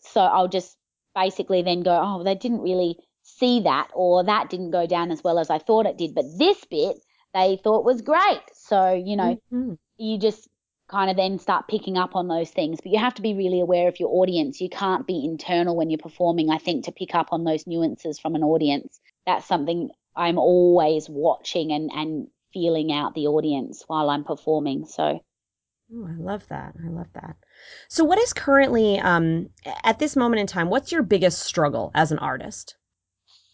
So I'll just basically then go, oh, they didn't really see that or that didn't go down as well as I thought it did. But this bit they thought was great. So, you know, mm-hmm. you just kind of then start picking up on those things. But you have to be really aware of your audience. You can't be internal when you're performing, I think, to pick up on those nuances from an audience. That's something I'm always watching and, and feeling out the audience while I'm performing. So Oh, I love that. I love that. So, what is currently, um, at this moment in time, what's your biggest struggle as an artist?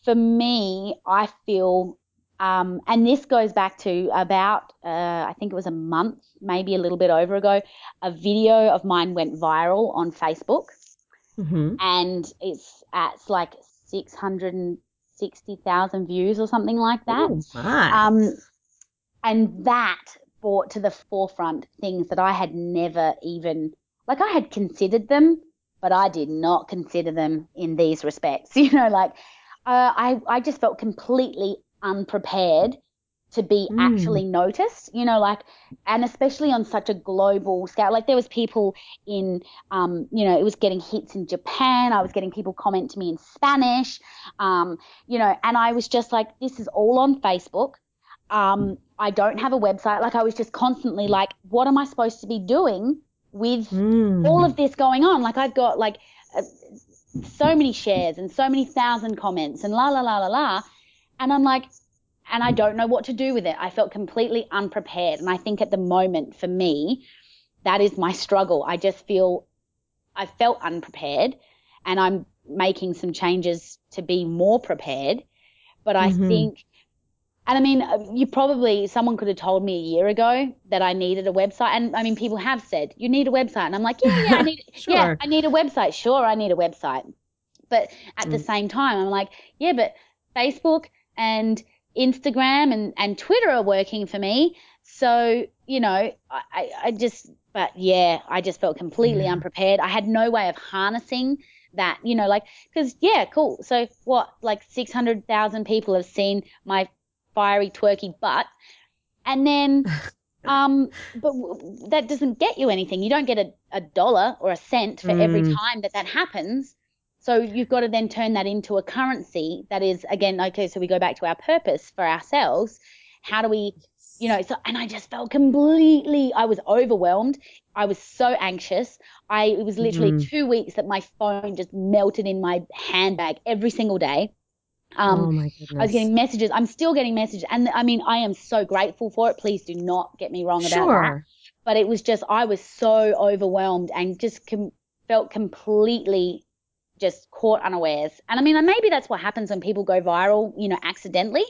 For me, I feel, um, and this goes back to about, uh, I think it was a month, maybe a little bit over ago, a video of mine went viral on Facebook. Mm-hmm. And it's at like 660,000 views or something like that. Oh, my. Um, and that brought to the forefront things that I had never even like I had considered them, but I did not consider them in these respects. You know, like uh, I I just felt completely unprepared to be mm. actually noticed. You know, like and especially on such a global scale. Like there was people in, um, you know, it was getting hits in Japan. I was getting people comment to me in Spanish. Um, you know, and I was just like, this is all on Facebook um, I don't have a website. Like I was just constantly like, what am I supposed to be doing with mm. all of this going on? Like I've got like uh, so many shares and so many thousand comments and la la la la la, and I'm like, and I don't know what to do with it. I felt completely unprepared, and I think at the moment for me, that is my struggle. I just feel I felt unprepared, and I'm making some changes to be more prepared. But I mm-hmm. think and I mean, uh, you probably, someone could have told me a year ago that I needed a website. And I mean, people have said, you need a website. And I'm like, yeah, yeah, I need, sure. yeah, I need a website. Sure, I need a website. But at mm. the same time, I'm like, yeah, but Facebook and Instagram and, and Twitter are working for me. So, you know, I, I just, but yeah, I just felt completely yeah. unprepared. I had no way of harnessing that, you know, like, because, yeah, cool. So what, like 600,000 people have seen my fiery, twerky butt. And then, um, but w- that doesn't get you anything. You don't get a, a dollar or a cent for mm. every time that that happens. So you've got to then turn that into a currency that is, again, okay, so we go back to our purpose for ourselves. How do we you know, so and I just felt completely I was overwhelmed. I was so anxious. I it was literally Mhm. two weeks that my phone just melted in my handbag every single day. Um, oh my goodness. I was getting messages. I'm still getting messages, and I mean, I am so grateful for it. Please do not get me wrong about that. sure. But it was just, I was so overwhelmed and just com- felt completely just caught unawares. And I mean, maybe that's what happens when people go viral, you know, accidentally.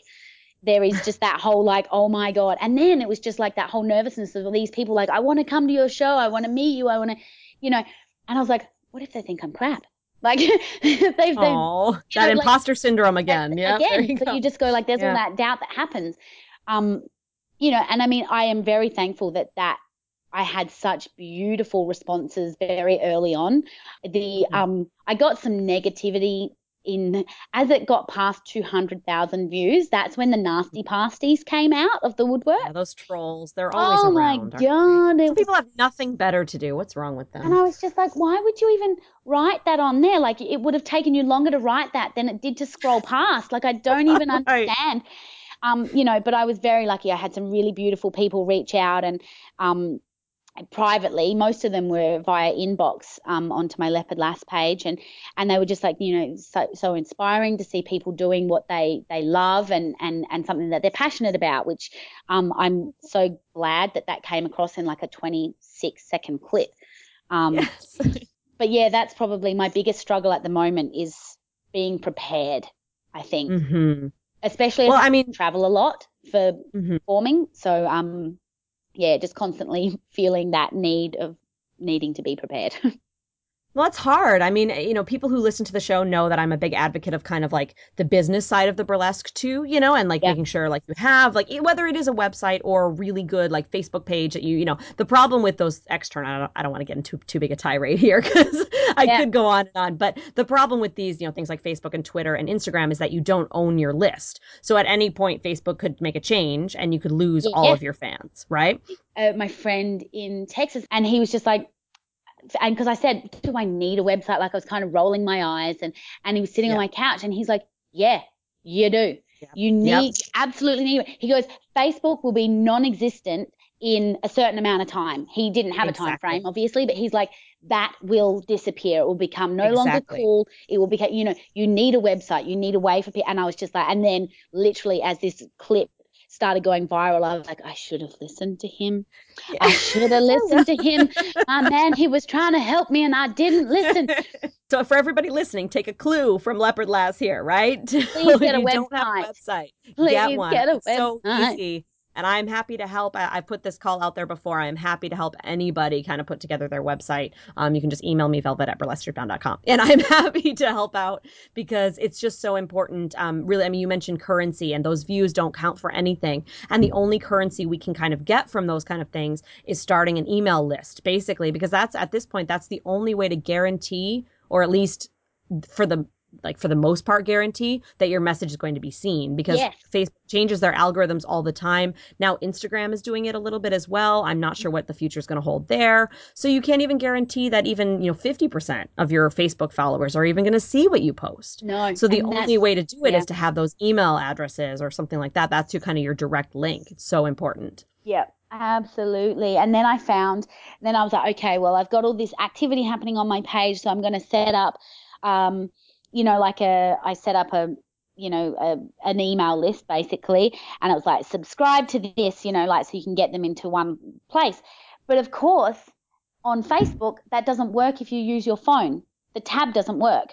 There is just that whole like, oh my god, and then it was just like that whole nervousness of these people like, I want to come to your show, I want to meet you, I want to, you know, and I was like, what if they think I'm crap? Like they've, they've Oh, you that know, like- imposter syndrome again. Yeah. again you so you just go like there's all that doubt that happens um you know and i mean i am very thankful that that i had such beautiful responses very early on the Mhm. um i got some negativity in as it got past 200,000 views that's when the nasty pasties came out of the woodwork Yeah, those trolls, they're always oh around. my god was people have nothing better to do. What's wrong with them? and I was just like, why would you even write that on there? Like, it would have taken you longer to write that than it did to scroll past. Like, I don't even Right. understand. Um, you know, but I was very lucky. I had some really beautiful people reach out and um, privately. Most of them were via inbox um, onto my Leopard Lass page, and and they were just like, you know, so so inspiring to see people doing what they they love and and and something that they're passionate about. Which um, I'm so glad that that came across in like a 26 second clip. Um, yes. but yeah, that's probably my biggest struggle at the moment is being prepared. I think, hmm especially Well, as I mean, travel a lot for mhm. performing. So, um, yeah, just constantly feeling that need of needing to be prepared. Well, it's hard. I mean, you know, people who listen to the show know that I'm a big advocate of kind of like the business side of the burlesque too, you know, and like Yeah. making sure like you have like whether it is a website or a really good like Facebook page that you, you know, the problem with those external, I don't, I don't want to get into too big a tirade here because I Yeah. could go on and on, but the problem with these, you know, things like Facebook and Twitter and Instagram is that you don't own your list. So at any point, Facebook could make a change and you could lose all of your fans, right? uh, my friend in Texas, and he was just like, and because I said, do I need a website? Like I was kind of rolling my eyes, and and he was sitting on my couch, and he's like, yeah, you do. Yep. You need, Yep. you absolutely need it. He goes, Facebook will be non-existent in a certain amount of time. He didn't have a time frame, obviously, but he's like, that will disappear. It will become no longer cool. It will become, you know, you need a website. You need a way for people. And I was just like, and then literally as this clip started going viral, I was like, I should have listened to him. I should have listened to him. My man, he was trying to help me and I didn't listen. so for everybody listening, take a clue from Leopard Lass here, right? Please get a you don't have a website. Please get one. get a It's so easy. And I'm happy to help. I, I put this call out there before. I'm happy to help anybody kind of put together their website. Um, you can just email me, velvet at burlesquestrippeddown.com. And I'm happy to help out because it's just so important. Um, really, I mean, you mentioned currency and those views don't count for anything. And the only currency we can kind of get from those kind of things is starting an email list, basically, because that's at this point, that's the only way to guarantee, or at least for the like for the most part guarantee that your message is going to be seen because Yes. Facebook changes their algorithms all the time. Now Instagram is doing it a little bit as well. I'm not sure what the future is going to hold there. So you can't even guarantee that even, you know, 50% of your Facebook followers are even going to see what you post. No. So the only way to do it is yeah. to have those email addresses or something like that. That's to kind of your direct link. It's so important. Yeah, absolutely. And then I found, then I was like, okay, well, I've got all this activity happening on my page, so I'm going to set up, um, you know, like a, I set up a, you know, a, an email list basically, and it was like, subscribe to this, you know, like so you can get them into one place. But of course, on Facebook, that doesn't work if you use your phone. The tab doesn't work.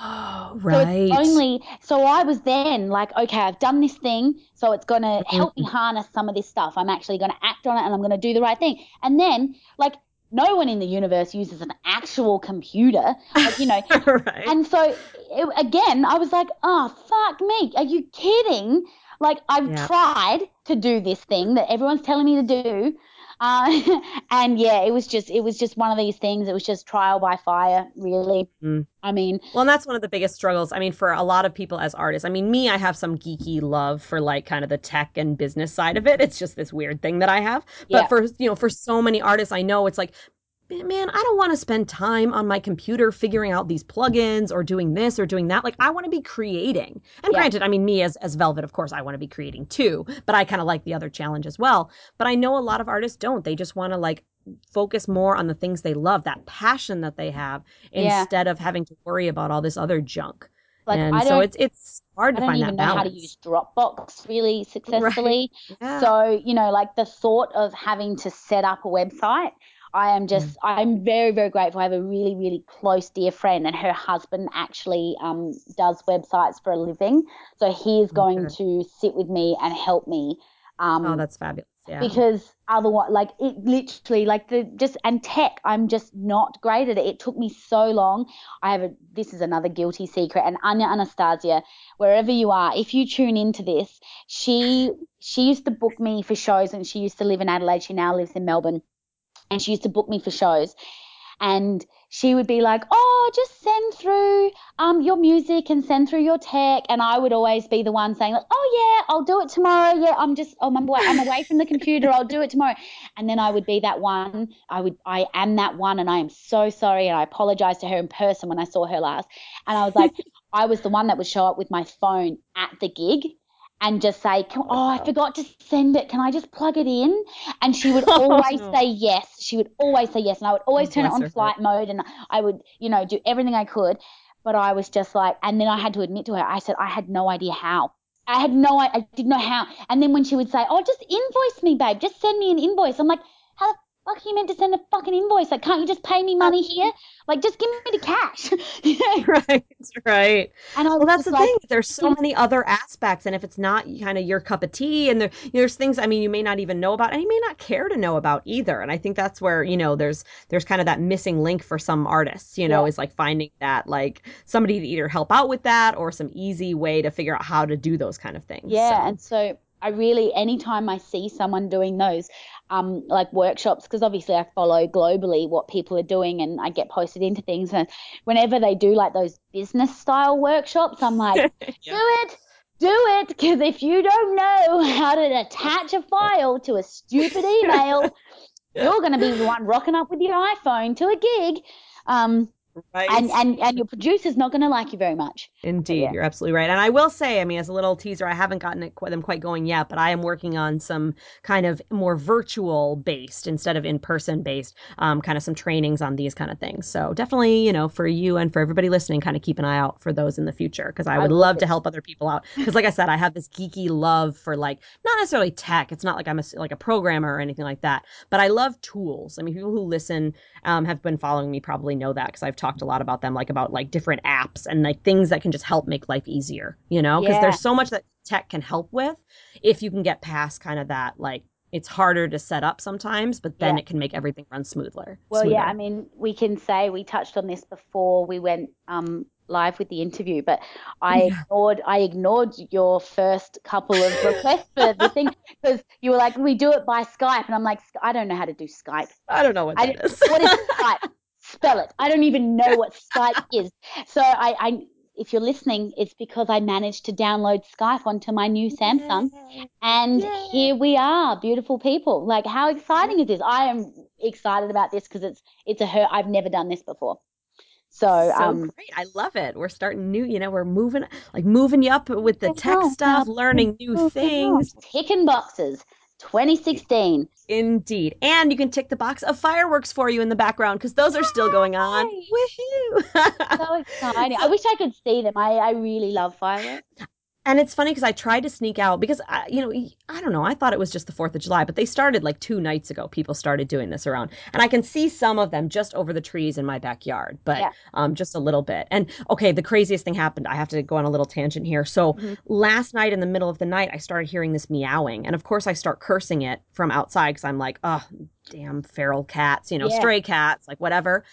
Oh, right. So only so I was then like, okay, I've done this thing, so it's gonna mm-hmm. help me harness some of this stuff. I'm actually gonna act on it and I'm gonna do the right thing. And then like no one in the universe uses an actual computer, like, you know. right. and so it, again, I was like, oh fuck me, are you kidding? Like I've Yeah. tried to do this thing that everyone's telling me to do. Uh, and yeah, it was just it was just one of these things. It was just trial by fire, really. Mm. I mean, Well, and that's one of the biggest struggles. I mean, for a lot of people as artists, I mean, me, I have some geeky love for like kind of the tech and business side of it. It's just this weird thing that I have. But Yeah. for, you know, for so many artists I know, it's like, man, I don't want to spend time on my computer figuring out these plugins or doing this or doing that. Like I want to be creating. And Yeah. granted, I mean me as as Velvet, of course, I want to be creating too, but I kind of like the other challenge as well. But I know a lot of artists don't. They just want to like focus more on the things they love, that passion that they have Yeah. instead of having to worry about all this other junk. Like and I so don't, it's it's hard I to don't even know how to use Dropbox really successfully. Yeah. So, you know, like the thought of having to set up a website, I am just, I'm very, very grateful. I have a really, really close dear friend, and her husband actually um, does websites for a living. So he is going Okay. to sit with me and help me. Um, oh, that's fabulous. Yeah. because otherwise like it literally like the just and tech i'm just not great at it it took me so long i have a this is another guilty secret and anya anastasia wherever you are if you tune into this she she used to book me for shows and she used to live in adelaide she now lives in melbourne and she used to book me for shows. And she would be like oh just send through um your music and send through your tech. And i would always be the one saying like oh yeah i'll do it tomorrow. Yeah i'm just oh, I'm, away, I'm away from the computer. I'll do it tomorrow. And then i would be that one. I would i am that one and i am so sorry and i apologized to her in person when i saw her last. And i was like i was the one that would show up with my phone at the gig and just say, "Oh, I forgot to send it. Can I just plug it in?" And she would Oh, always no. say yes. She would always say yes, and I would always Oh, turn it on flight mode, and I would, you know, do everything I could. But I was just like, and then I had to admit to her, I said I had no idea how. I had no, I, I didn't know how. And then when she would say, "Oh, just invoice me, babe. Just send me an invoice," I'm like, "How the fuck you meant to send a fucking invoice? Like, can't you just pay me money here? Like, just give me the cash." You know? right, right. and Well, that's the like, thing. There's so mm. many other aspects, and if it's not kind of your cup of tea, and there, there's things I mean you may not even know about, and you may not care to know about either. And I think that's where you know there's there's kind of that missing link for some artists. You know, Yeah. is like finding that like somebody to either help out with that or some easy way to figure out how to do those kind of things. Yeah, So, and so I really, anytime I see someone doing those, um, like workshops, because obviously I follow globally what people are doing, and I get posted into things, and whenever they do like those business style workshops, I'm like, do it, do it, because if you don't know how to attach a file to a stupid email, you're going to be the one rocking up with your iPhone to a gig. Um, right. and, and, and your producer's not going to like you very much. Indeed, yeah. you're absolutely right. And I will say, I mean, as a little teaser, I haven't gotten it, them quite going yet, but I am working on some kind of more virtual based instead of in person based, um, kind of some trainings on these kind of things. So definitely, you know, for you and for everybody listening, kind of keep an eye out for those in the future because I I would love love it. to help other people out. Because, like I said, I have this geeky love for like not necessarily tech. It's not like I'm a, like a programmer or anything like that, but I love tools. I mean, people who listen um, have been following me probably know that because I've talked a lot about them, like about like different apps and like things that can just help make life easier, you know? Because Yeah. there's so much that tech can help with if you can get past kind of that, like, it's harder to set up sometimes, but then Yeah. it can make everything run smoother. Well, yeah. I mean, we can say we touched on this before we went um, live with the interview, but I Yeah. ignored I ignored your first couple of requests for the thing because you were like, we do it by Skype, and I'm like, I don't know how to do Skype. I don't know what I that is. What is Skype? Spell it. I don't even know what Skype is. So I, I if you're listening, it's because I managed to download Skype onto my new Samsung. And Yay. here we are, beautiful people. Like, how exciting is this? I am excited about this because it's it's a her. I've never done this before. So, so um, great. I love it. We're starting new, you know, we're moving like moving you up with the tech stuff, learning new things. ticking boxes, 2016. Indeed. And you can tick the box of fireworks for you in the background because those are still going on. Woohoo! So exciting. I wish I could see them. I, I really love fireworks. And it's funny because I tried to sneak out because, I, you know, I don't know. I thought it was just the 4th of July, but they started like two nights ago. People started doing this around. And I can see some of them just over the trees in my backyard, but Yeah. um, just a little bit. And okay, the craziest thing happened. I have to go on a little tangent here. So Mhm. last night in the middle of the night, I started hearing this meowing. And of course, I start cursing it from outside because I'm like, oh, damn feral cats, you know, Yeah. stray cats, like whatever.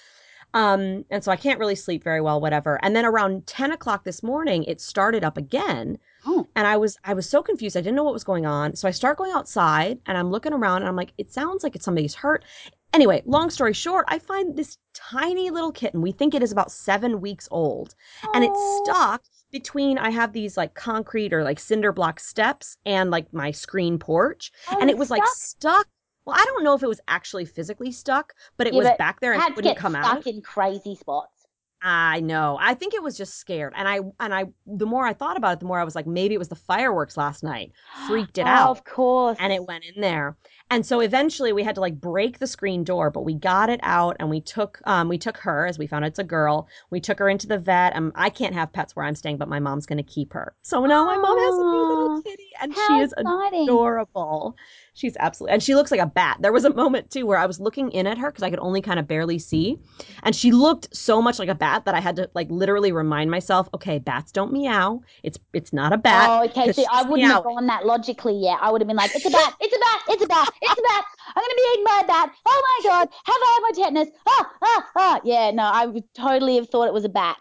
Um, and so I can't really sleep very well, whatever. And then around 10 o'clock this morning, it started up again. Oh. And I was I was so confused. I didn't know what was going on. So I start going outside and I'm looking around and I'm like, it sounds like it's somebody's hurt. Anyway, long story short, I find this tiny little kitten. We think it is about seven weeks old. And it's Oh. stuck between I have these like concrete or like cinder block steps and like my screen porch. Oh, and it was like stuck? Well, I don't know if it was actually physically stuck, but it Yeah, was but back there and wouldn't get come stuck out. in crazy spots. I know. I think it was just scared. And I and I the more I thought about it, the more I was like, maybe it was the fireworks last night. Freaked it Oh, out. Of course. And it went in there. And so eventually we had to like break the screen door, but we got it out and we took um we took her as we found out it's a girl. We took her into the vet. Um I can't have pets where I'm staying, but my mom's gonna keep her. So now my mom has a new little kitty and How she is exciting. adorable. She's absolutely, and she looks like a bat. There was a moment too where I was looking in at her because I could only kind of barely see, and she looked so much like a bat that I had to like literally remind myself, okay, bats don't meow. It's it's not a bat. Oh, okay. See, I wouldn't have gone that logically yet. I would have been like, it's a bat, it's a bat, it's a bat, it's a bat. I'm going to be eaten by a bat. Oh my God. Have I had my tetanus? Ah, ah, ah. Yeah, no, I would totally have thought it was a bat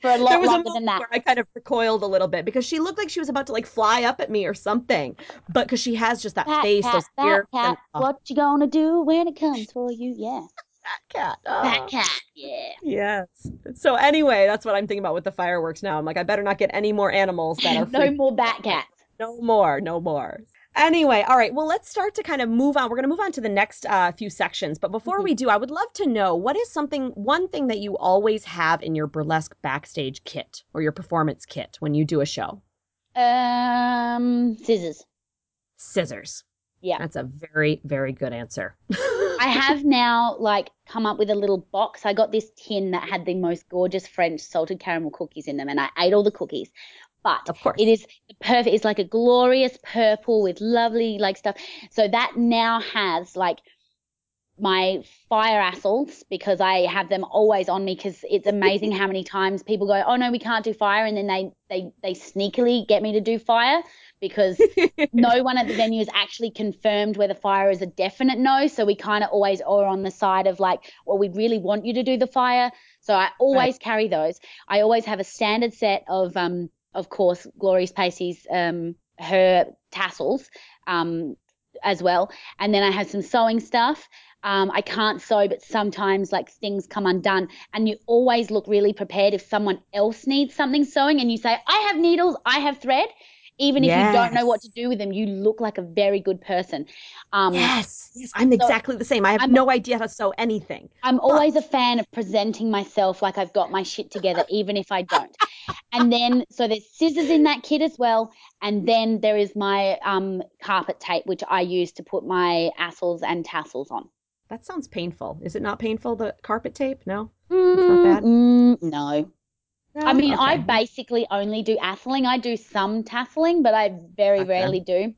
for a There lot was longer moment than that. where I kind of recoiled a little bit because she looked like she was about to like fly up at me or something, but because she has just that Cat, face, cat, those ears, cat, and, what you gonna do when it comes for you? Yeah. fat cat. Oh. cat, yeah. Yes. So anyway, that's what I'm thinking about with the fireworks now. I'm like, I better not get any more animals that are no freaking more bat cats. No more, no more. Anyway, all right. Well, let's start to kind of move on. We're going to move on to the next uh, few sections. But before Mhm. we do, I would love to know what is something, one thing that you always have in your burlesque backstage kit or your performance kit when you do a show? Um, scissors. Scissors. Yeah. That's a very, very good answer. I have now like come up with a little box. I got this tin that had the most gorgeous French salted caramel cookies in them, and I ate all the cookies. But Of course. it is perfect. It's like a glorious purple with lovely like stuff. So that now has like my fire assels because I have them always on me because it's amazing how many times people go, oh no, we can't do fire, and then they they they sneakily get me to do fire because no one at the venue has actually confirmed whether fire is a definite no. So we kind of always are on the side of like, well, we really want you to do the fire. So I always carry those. I always have a standard set of, um, of course, Glorious pasties, um, her tassels, um, as well. And then I have some sewing stuff. Um, I can't sew, but sometimes like things come undone, and you always look really prepared if someone else needs something sewing, and you say, "I have needles, I have thread." Even if you don't know what to do with them, you look like a very good person. Um, yes. Yes. I'm exactly the same. I have I'm- no idea how to sew anything. I'm always a fan of presenting myself like I've got my shit together, even if I don't. And then, so there's scissors in that kit as well. And then there is my um, carpet tape, which I use to put my assels and tassels on. That sounds painful. Is it not painful, the carpet tape? No? Mm, bad? mm, no. I mean, I basically only do assling. I do some tasseling, but I very Gotcha. rarely do.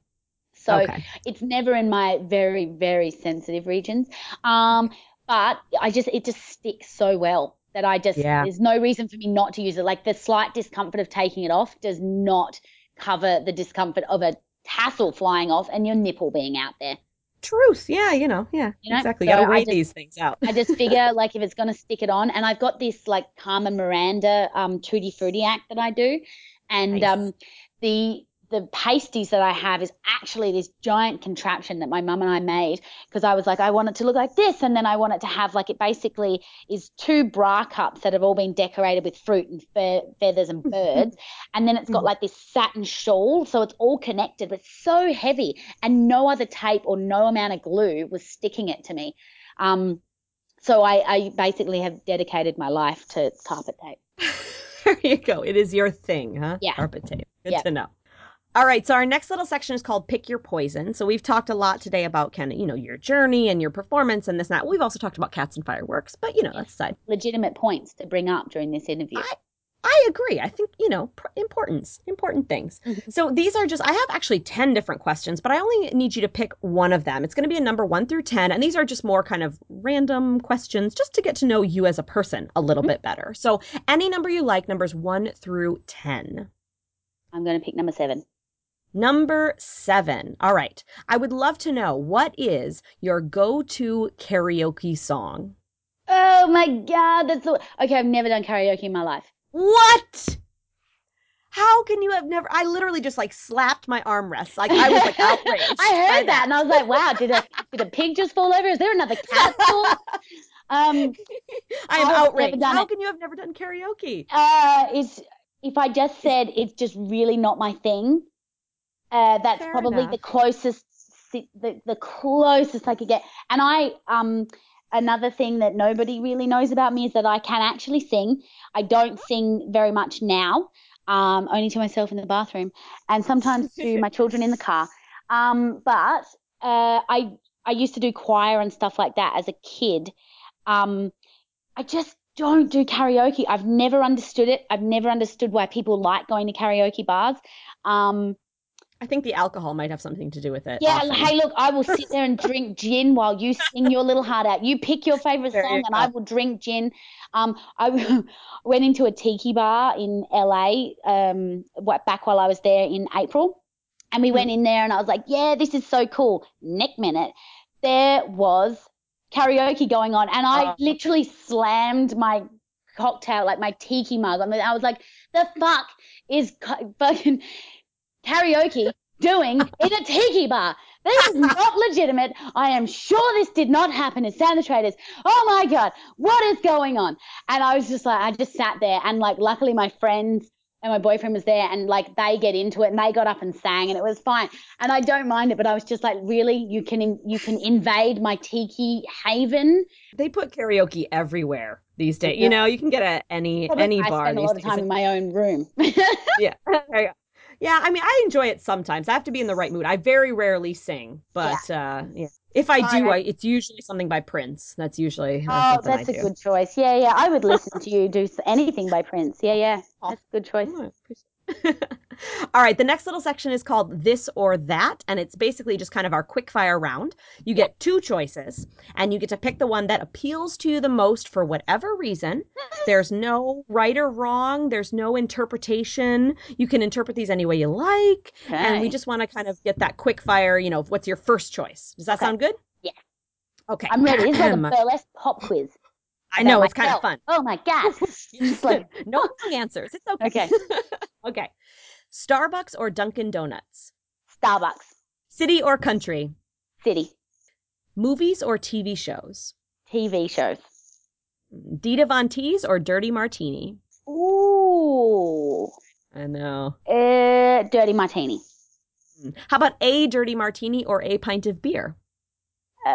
So Okay. it's never in my very, very sensitive regions. Um, but I just it just sticks so well that I just Yeah. there's no reason for me not to use it. Like the slight discomfort of taking it off does not cover the discomfort of a tassel flying off and your nipple being out there. Truth. Yeah, you know. Yeah. You know, exactly. so You gotta I weigh just- these things out. I just figure like if it's gonna stick it on, and I've got this like Carmen Miranda um Tutti Frutti act that I do, and Nice. um the the pasties that I have is actually this giant contraption that my mum and I made because I was like I want it to look like this, and then I want it to have like it basically is two bra cups that have all been decorated with fruit and fe- feathers and birds, and then it's got Mhm. like this satin shawl, so it's all connected, but so heavy, and no other tape or no amount of glue was sticking it to me. Um, so I, I basically have dedicated my life to carpet tape. there you go. It is your thing, huh? Yeah. Carpet tape. Good Yeah. to know. All right, so our next little section is called Pick Your Poison. So we've talked a lot today about kind of, you know, your journey and your performance and this and that. We've also talked about cats and fireworks, but you know, that's aside. Legitimate points to bring up during this interview. I- I agree. I think, you know, pr- importance, important things. Mhm. So these are just, I have actually 10 different questions, but I only need you to pick one of them. It's going to be a number one through 10. And these are just more kind of random questions just to get to know you as a person a little Mhm. bit better. So any number you like, numbers one through 10. I'm going to pick number seven. Number seven. All right. I would love to know what is your go to karaoke song? Oh my God, that's so, okay. I've never done karaoke in my life. What? How can you have never? I literally just like slapped my armrest. Like I was like outraged. I heard that and I was like, wow, did a did a pig just fall over? Is there another cat? fall? Um, I am never outraged. How it. can you have never done karaoke? uh, is if I just said it's just really not my thing. Uh, that's Fair probably enough. the closest the, the closest I could get. And I um another thing that nobody really knows about me is that I can actually sing. I don't sing very much now, um, only to myself in the bathroom, and sometimes to my children in the car. Um, but uh, I I used to do choir and stuff like that as a kid. Um, I just don't do karaoke. I've never understood it. I've never understood why people like going to karaoke bars. Um, I think the alcohol might have something to do with it. yeah, often. hey, look, I will sit there and drink gin while you sing your little heart out. You pick your favorite There you song, and I will drink gin. Um, I went into a tiki bar in LA um, back while I was there in April, and we went in there, and I was like, "Yeah, this is so cool." Next minute, there was karaoke going on, and I Oh. literally slammed my cocktail, like my tiki mug, on the. I was like, "The fuck is fucking karaoke doing in a tiki bar. This is not legitimate. I am sure this did not happen at Santa Traders. Oh my God, what is going on? And I was just like, I just sat there and like, luckily my friends and my boyfriend was there and like they get into it and they got up and sang and it was fine. And I don't mind it, but I was just like, really, you can, you can invade my tiki haven. They put karaoke everywhere these days. Yeah. You know, you can get at any Probably any I bar spend a lot of days. time in my own room. yeah. There you go. Yeah, I mean, I enjoy it sometimes. I have to be in the right mood. I very rarely sing, but uh, yeah. if I do, I, it's usually something by Prince. That's usually uh, Oh, something that's a do. good choice. Yeah, yeah. I would listen to you do anything by Prince. Yeah, yeah. That's a good choice. Oh, All right, the next little section is called This or That, and it's basically just kind of our quick fire round. You get two choices, and you get to pick the one that appeals to you the most for whatever reason. There's no right or wrong, there's no interpretation. You can interpret these any way you like, and we just want to kind of get that quick fire, you know, what's your first choice? Does that Okay. sound good? Yeah. Okay. I'm ready. It's like a burlesque pop quiz. I know, it's kind of fun. Oh my god. Just like no answers. It's okay. Okay. okay. Starbucks or Dunkin' Donuts? Starbucks, City or country? city, Movies or TV shows? TV shows. Dita Von Teese or Dirty Martini? Ooh. I know. Uh, dirty martini. How about a dirty martini or a pint of beer? Uh,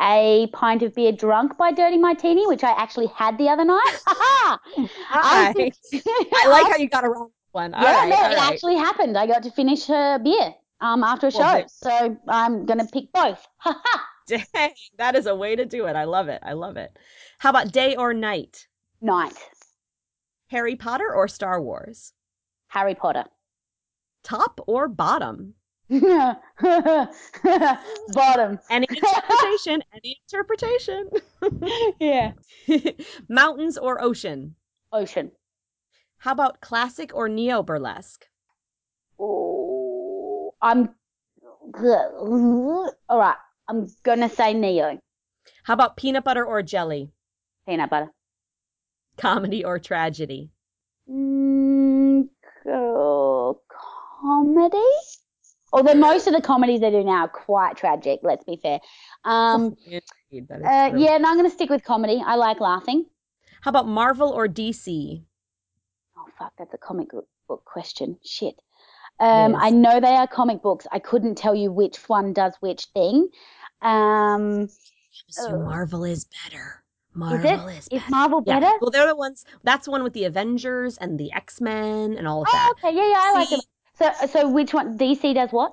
a pint of beer drunk by Dirty Martini, which I actually had the other night. I, I like how you got around one. All yeah, right, no, it right. actually happened. I got to finish her beer um, after a show. there- So I'm going to pick both. Dang, that is a way to do it. I love it. I love it. How about day or night? Night. Harry Potter or Star Wars? Harry Potter. Top or bottom? Bottom. Any interpretation? any interpretation? yeah. Mountains or ocean? Ocean. How about classic or neo burlesque? Oh, I'm. All right. I'm gonna say Neo. How about peanut butter or jelly? Peanut butter. Comedy or tragedy? Mm, co- comedy. Although most of the comedies they do now are quite tragic. Let's be fair. Um. Indeed, that is Uh, yeah. No, I'm gonna stick with comedy. I like laughing. How about Marvel or DC? Oh fuck, that's a comic book- book question. Shit. Um, is. I know they are comic books. I couldn't tell you which one does which thing. Um, So Marvel is better. is Marvel it? is Is better. Marvel Yeah. better? Well, they're the ones. That's the one with the Avengers and the X Men and all of Oh, that. okay. Yeah, yeah, I like See- them. So, so which one? DC does what?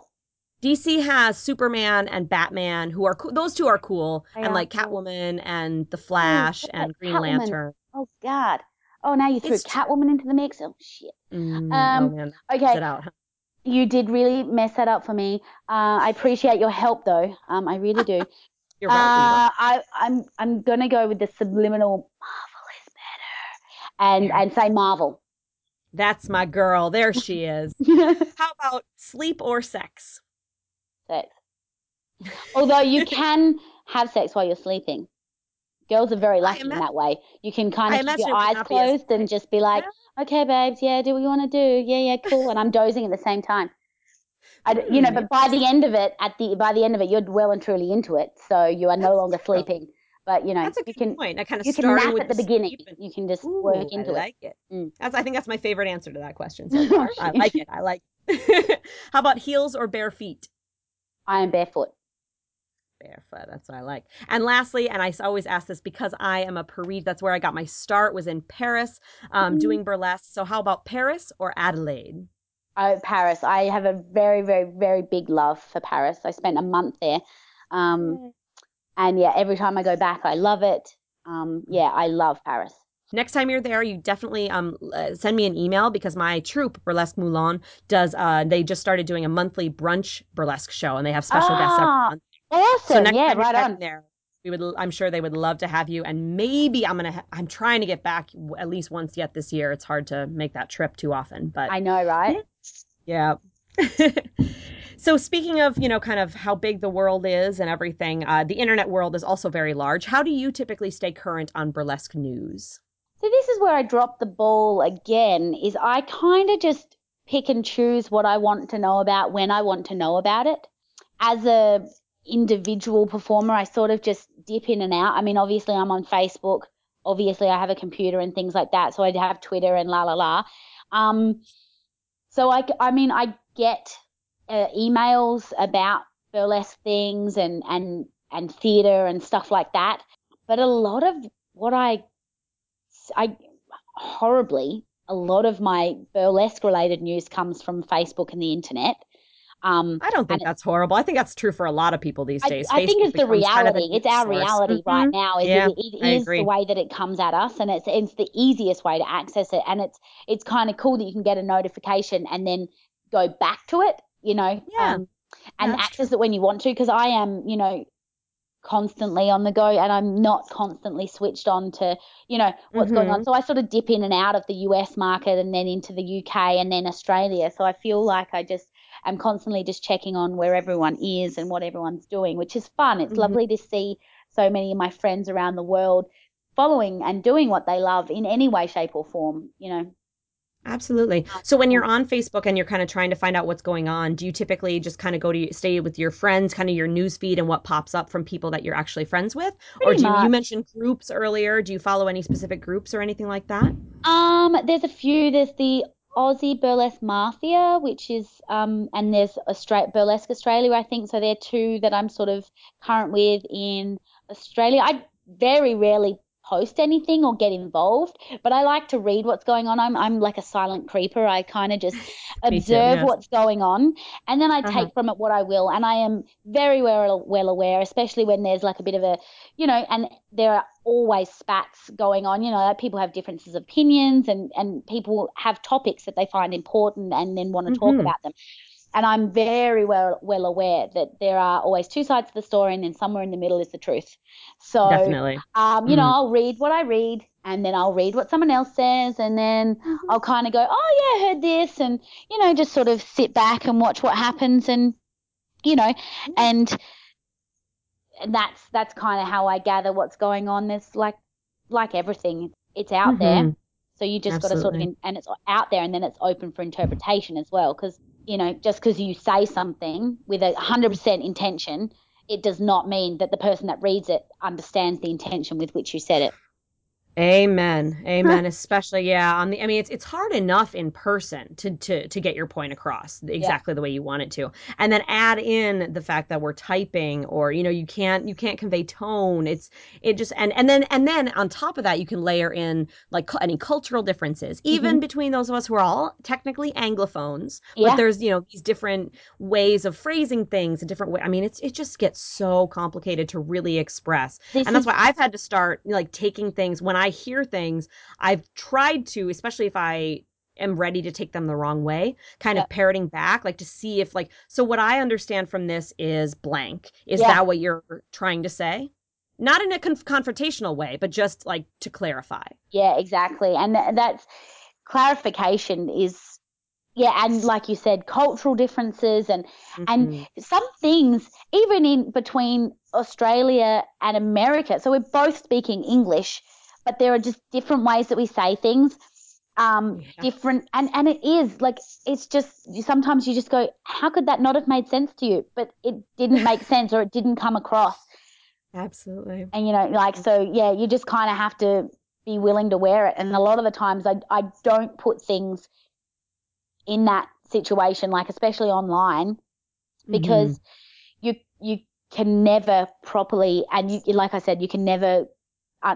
DC has Superman and Batman, who are cool. Those two are cool, They and are like cool. Catwoman and the Flash but and Green Catwoman- Lantern. Oh God. Oh, now you threw It's Catwoman into the mix. Oh shit. Mm, oh Um, man, Okay, out. huh? you did really mess that up for me. Uh, I appreciate your help though. Um, I really do. You're welcome. Uh, I, I'm I'm gonna go with the subliminal Marvel is better, and Yeah. and say Marvel. That's my girl. There she is. How about sleep or sex? sex. Although you can have sex while you're sleeping. Girls are very lucky ima- in that way. You can kind I of keep your eyes not be as- closed and just be like, okay, babes, yeah, do what you want to do. Yeah, yeah, cool. And I'm dozing at the same time. I, d- you know, Hmm, but by the end of it, at the by the end of it, you're well and truly into it, so you are no longer sleeping. But you know, That's a you can point. I kind of you can with at the beginning. and- You can just Ooh, work into I it. like it. Mm. That's I think that's my favorite answer to that question so far. I like it. I like. How about heels or bare feet? I am barefoot. Barefoot, that's what I like. And lastly, and I always ask this because I am a Paris, that's where I got my start, was in Paris um, mm-hmm. doing burlesque. So how about Paris or Adelaide? Oh, Paris. I have a very, very, very big love for Paris. I spent a month there. Um, and yeah, every time I go back, I love it. Um, yeah, I love Paris. Next time you're there, you definitely um, uh, send me an email because my troupe, Burlesque Moulin, does. Uh, they just started doing a monthly brunch burlesque show, and they have special guests every ah, month. Awesome! So next yeah, right on. There, we would. I'm sure they would love to have you, and maybe I'm gonna. Ha- I'm trying to get back at least once yet this year. It's hard to make that trip too often, but I know, right? Yeah. so speaking of you know kind of how big the world is and everything uh, the internet world is also very large how do you typically stay current on burlesque news so this is where I drop the ball again is I kind of just pick and choose what I want to know about when I want to know about it. As a individual performer, I sort of just dip in and out. I mean, obviously I'm on Facebook. Obviously I have a computer and things like that. So I have Twitter and la la la. Um, so I, I mean, I get uh, emails about burlesque things and, and, and theater and stuff like that. But a lot of what I I horribly a lot of my burlesque related news comes from Facebook and the internet. Um, I don't think that's horrible. I think that's true for a lot of people these days. I, I think it's the reality. Kind of it's our source. reality mm-hmm. right now. Is yeah, it, it is the way that it comes at us, and it's it's the easiest way to access it. And it's it's kind of cool that you can get a notification and then go back to it. You know, yeah. Um, and access true. it when you want to. Because I am, you know, constantly on the go and I'm not constantly switched on to, you know, what's mm-hmm. going on. Mm-hmm. So I sort of dip in and out of the US market and then into the UK and then Australia. So I feel like I just am constantly just checking on where everyone is and what everyone's doing, which is fun. It's mm-hmm. lovely to see so many of my friends around the world following and doing what they love in any way, shape, or form, you know. Absolutely. So when you're on Facebook and you're kind of trying to find out what's going on, do you typically just kind of go to stay with your friends, kind of your news feed and what pops up from people that you're actually friends with? Pretty or do you, you mentioned groups earlier? Do you follow any specific groups or anything like that? Um, there's a few. There's the Aussie Burlesque Mafia, which is um, and there's Australia Burlesque Australia, I think. So they're two that I'm sort of current with in Australia. I very rarely post anything or get involved, but I like to read what's going on. I'm I'm like a silent creeper. I kind of just observe too, what's going on and then I uh-huh. take from it what I will. And I am very well well aware, especially when there's like a bit of a, you know, and there are always spats going on. You know, people have differences of opinions and and people have topics that they find important and then want to mm-hmm. talk about them and I'm very well well aware that there are always two sides to the story, and then somewhere in the middle is the truth. So, definitely, um, you mm. know, I'll read what I read, and then I'll read what someone else says, and then mm-hmm. I'll kind of go, oh yeah, I heard this, and you know, just sort of sit back and watch what happens, and you know, and and that's that's kind of how I gather what's going on. There's like like everything, it's out mm-hmm. there. So you just got to sort of, in, and it's out there, and then it's open for interpretation as well, because you know, just because you say something with a 100% intention, it does not mean that the person that reads it understands the intention with which you said it. Amen. Amen. Especially, yeah. On the, I mean, it's it's hard enough in person to to to get your point across exactly the way you want it to, and then add in the fact that we're typing, or you know, you can't you can't convey tone. It's it just and and then and then on top of that, you can layer in like any cultural differences, even mm-hmm. between those of us who are all technically anglophones, yeah. but there's you know these different ways of phrasing things, a different way. I mean, it's it just gets so complicated to really express, this and that's is- why I've had to start like taking things when I hear things, I've tried to, especially if I am ready to take them the wrong way, kind of parroting back, like to see if like so what I understand from this is blank. Is that what you're trying to say? Not in a conf- confrontational way, but just like to clarify. Yeah, exactly. And that's clarification is yeah and like you said cultural differences and mm-hmm. and some things even in between australia and america so we're both speaking english but there are just different ways that we say things um yeah. different and and it is like it's just sometimes you just go how could that not have made sense to you but it didn't make sense or it didn't come across absolutely and you know like so yeah you just kind of have to be willing to wear it and a lot of the times i i don't put things in that situation, like especially online, because mm-hmm. you you can never properly, and you, like I said, you can never uh,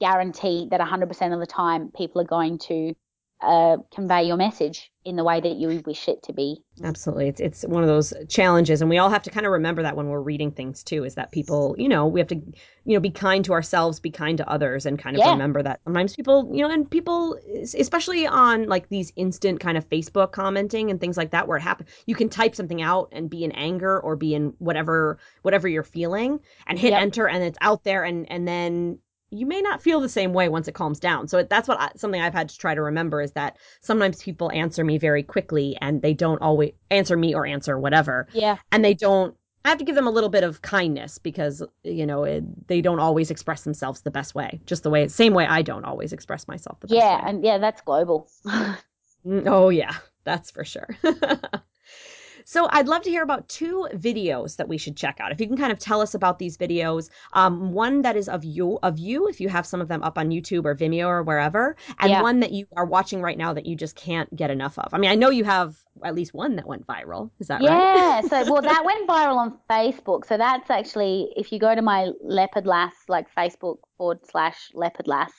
guarantee that 100% of the time people are going to uh, convey your message in the way that you wish it to be. Absolutely. It's it's one of those challenges and we all have to kind of remember that when we're reading things too is that people, you know, we have to you know be kind to ourselves, be kind to others and kind of yeah. remember that sometimes people, you know, and people especially on like these instant kind of Facebook commenting and things like that where it happens you can type something out and be in anger or be in whatever whatever you're feeling and hit yep. enter and it's out there and and then you may not feel the same way once it calms down. So that's what I, something I've had to try to remember is that sometimes people answer me very quickly and they don't always answer me or answer whatever. Yeah. And they don't I have to give them a little bit of kindness because you know it, they don't always express themselves the best way. Just the way same way I don't always express myself the best yeah, way. and yeah, that's global. Mm, oh yeah, that's for sure. So I'd love to hear about two videos that we should check out. If you can kind of tell us about these videos, um, one that is of you, of you, if you have some of them up on YouTube or Vimeo or wherever, and yeah. one that you are watching right now that you just can't get enough of. I mean, I know you have at least one that went viral. Is that yeah, right? Yeah. so well, that went viral on Facebook. So that's actually if you go to my Leopard Lass, like Facebook forward slash Leopard Lass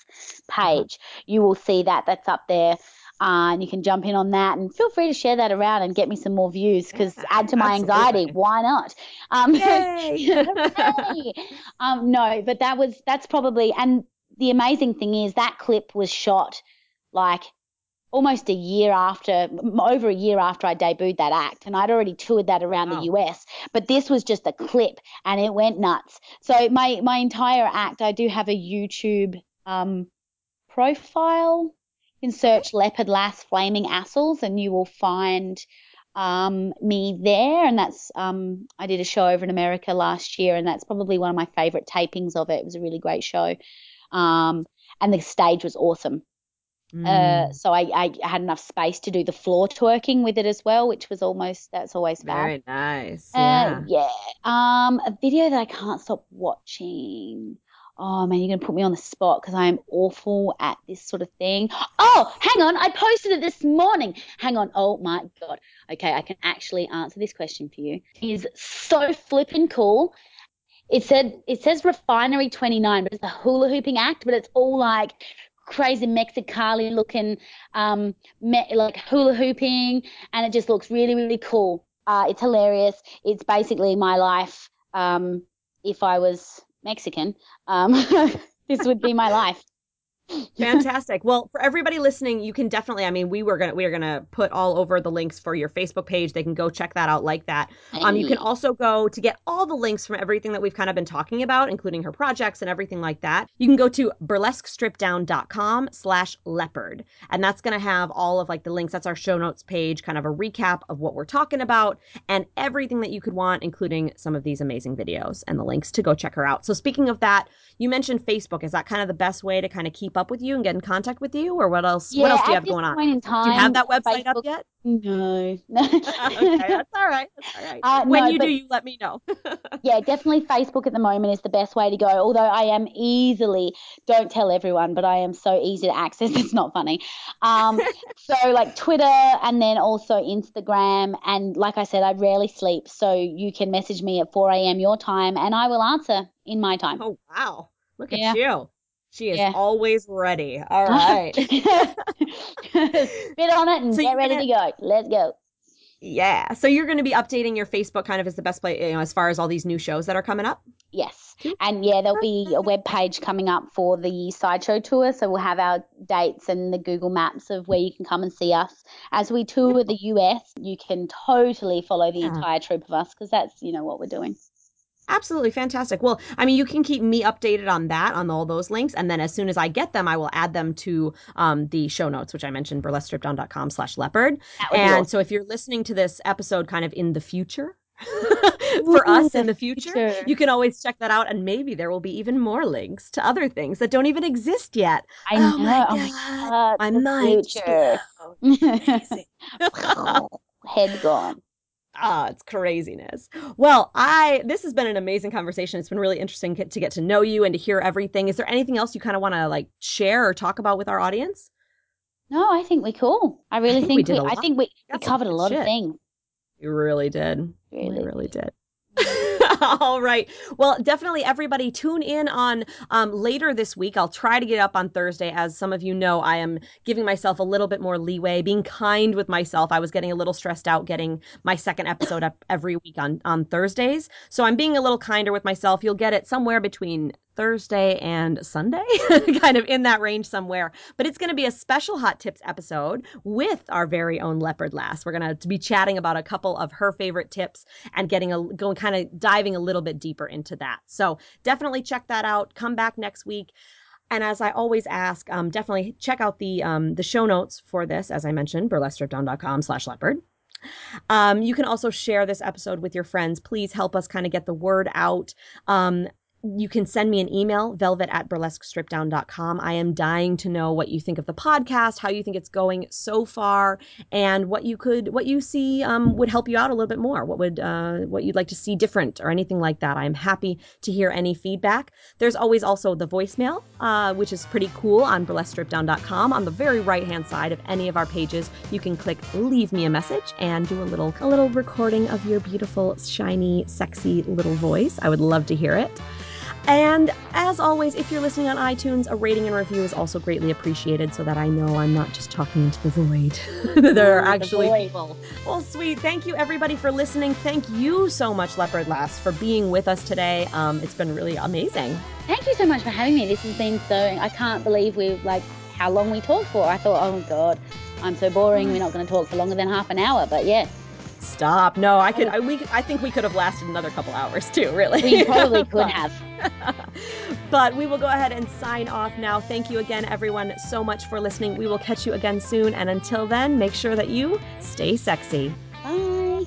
page, uh-huh. you will see that that's up there uh, and you can jump in on that and feel free to share that around and get me some more views because yeah, add to my absolutely. anxiety. Why not? Um, Yay! um, no, but that was that's probably and the amazing thing is that clip was shot like almost a year after, over a year after I debuted that act, and I'd already toured that around wow. the US. But this was just a clip, and it went nuts. So my my entire act, I do have a YouTube um, profile can search Leopard Lass Flaming Assels and you will find um, me there. And that's, um, I did a show over in America last year, and that's probably one of my favorite tapings of it. It was a really great show. Um, and the stage was awesome. Mm. Uh, so I, I, had enough space to do the floor twerking with it as well, which was almost that's always fab. Very nice. Yeah. Uh, yeah. Um, a video that I can't stop watching oh man, you're going to put me on the spot because I am awful at this sort of thing. Oh, hang on. I posted it this morning. Hang on. Oh my God. Okay, I can actually answer this question for you. It is so flippin' cool. It said it says Refinery 29, but it's a hula hooping act, but it's all like crazy Mexicali looking, um, me- like hula hooping, and it just looks really, really cool. Uh, it's hilarious. It's basically my life um, if I was Mexican, um, this would be my life. Fantastic. Well, for everybody listening, you can definitely. I mean, we were gonna we are gonna put all over the links for your Facebook page. They can go check that out like that. Um, you can also go to get all the links from everything that we've kind of been talking about, including her projects and everything like that. You can go to burlesquestrippeddown.com slash leopard, and that's gonna have all of like the links. That's our show notes page, kind of a recap of what we're talking about and everything that you could want, including some of these amazing videos and the links to go check her out. So speaking of that, you mentioned Facebook. Is that kind of the best way to kind of keep up with you and get in contact with you, or what else? Yeah, what else do you have going on? Time, do you have that website Facebook, up yet? No. okay, that's all right. That's all right. Uh, when no, you but, do, you let me know. yeah, definitely Facebook at the moment is the best way to go. Although I am easily, don't tell everyone, but I am so easy to access. It's not funny. Um, so like Twitter and then also Instagram. And like I said, I rarely sleep. So you can message me at 4 a.m. your time and I will answer in my time. Oh, wow. Look yeah. at you. She is yeah. always ready. All right. Spit on it and so get ready gonna, to go. Let's go. Yeah. So you're going to be updating your Facebook kind of as the best place, you know, as far as all these new shows that are coming up? Yes. And yeah, there'll be a web page coming up for the sideshow tour. So we'll have our dates and the Google Maps of where you can come and see us. As we tour the US, you can totally follow the yeah. entire troupe of us because that's, you know, what we're doing. Absolutely fantastic. Well, I mean, you can keep me updated on that, on all those links. And then as soon as I get them, I will add them to um, the show notes, which I mentioned, burlesquestrippeddown.com slash leopard. And awesome. so if you're listening to this episode kind of in the future, for us in the future, future, you can always check that out. And maybe there will be even more links to other things that don't even exist yet. I oh know. My God. Oh my mind. Head gone ah, it's craziness. Well, I this has been an amazing conversation. It's been really interesting to get to know you and to hear everything. Is there anything else you kind of want to like share or talk about with our audience? No, I think we're cool. I really think think, we did we, I think we, we covered a lot shit. of things. You really did. Really. You really did. All right. Well, definitely everybody tune in on um, later this week. I'll try to get up on Thursday. As some of you know, I am giving myself a little bit more leeway, being kind with myself. I was getting a little stressed out getting my second episode up every week on, on Thursdays. So I'm being a little kinder with myself. You'll get it somewhere between Thursday and Sunday, kind of in that range somewhere. But it's going to be a special Hot Tips episode with our very own Leopard Lass. We're going to be chatting about a couple of her favorite tips and getting a going kind of diving a little bit deeper into that. So definitely check that out. Come back next week. And as I always ask, um, definitely check out the um, the show notes for this, as I mentioned, burlesquestrippeddown.com slash leopard. Um, you can also share this episode with your friends. Please help us kind of get the word out. Um, you can send me an email, velvet at burlesquestrippeddown.com. I am dying to know what you think of the podcast, how you think it's going so far, and what you could, what you see um, would help you out a little bit more. What would, uh, what you'd like to see different or anything like that. I'm happy to hear any feedback. There's always also the voicemail, uh, which is pretty cool on burlesquestrippeddown.com. On the very right hand side of any of our pages, you can click leave me a message and do a little, a little recording of your beautiful, shiny, sexy little voice. I would love to hear it. And as always, if you're listening on iTunes, a rating and review is also greatly appreciated so that I know I'm not just talking into the void. there are Ooh, the actually people. Well, sweet. Thank you, everybody, for listening. Thank you so much, Leopard Lass, for being with us today. Um, it's been really amazing. Thank you so much for having me. This has been so. I can't believe we've like how long we talked for. I thought, oh god, I'm so boring. We're not going to talk for longer than half an hour. But yeah, Stop. No, I could. Oh. I, we. I think we could have lasted another couple hours too. Really, we probably could have. but we will go ahead and sign off now. Thank you again, everyone, so much for listening. We will catch you again soon, and until then, make sure that you stay sexy. Bye.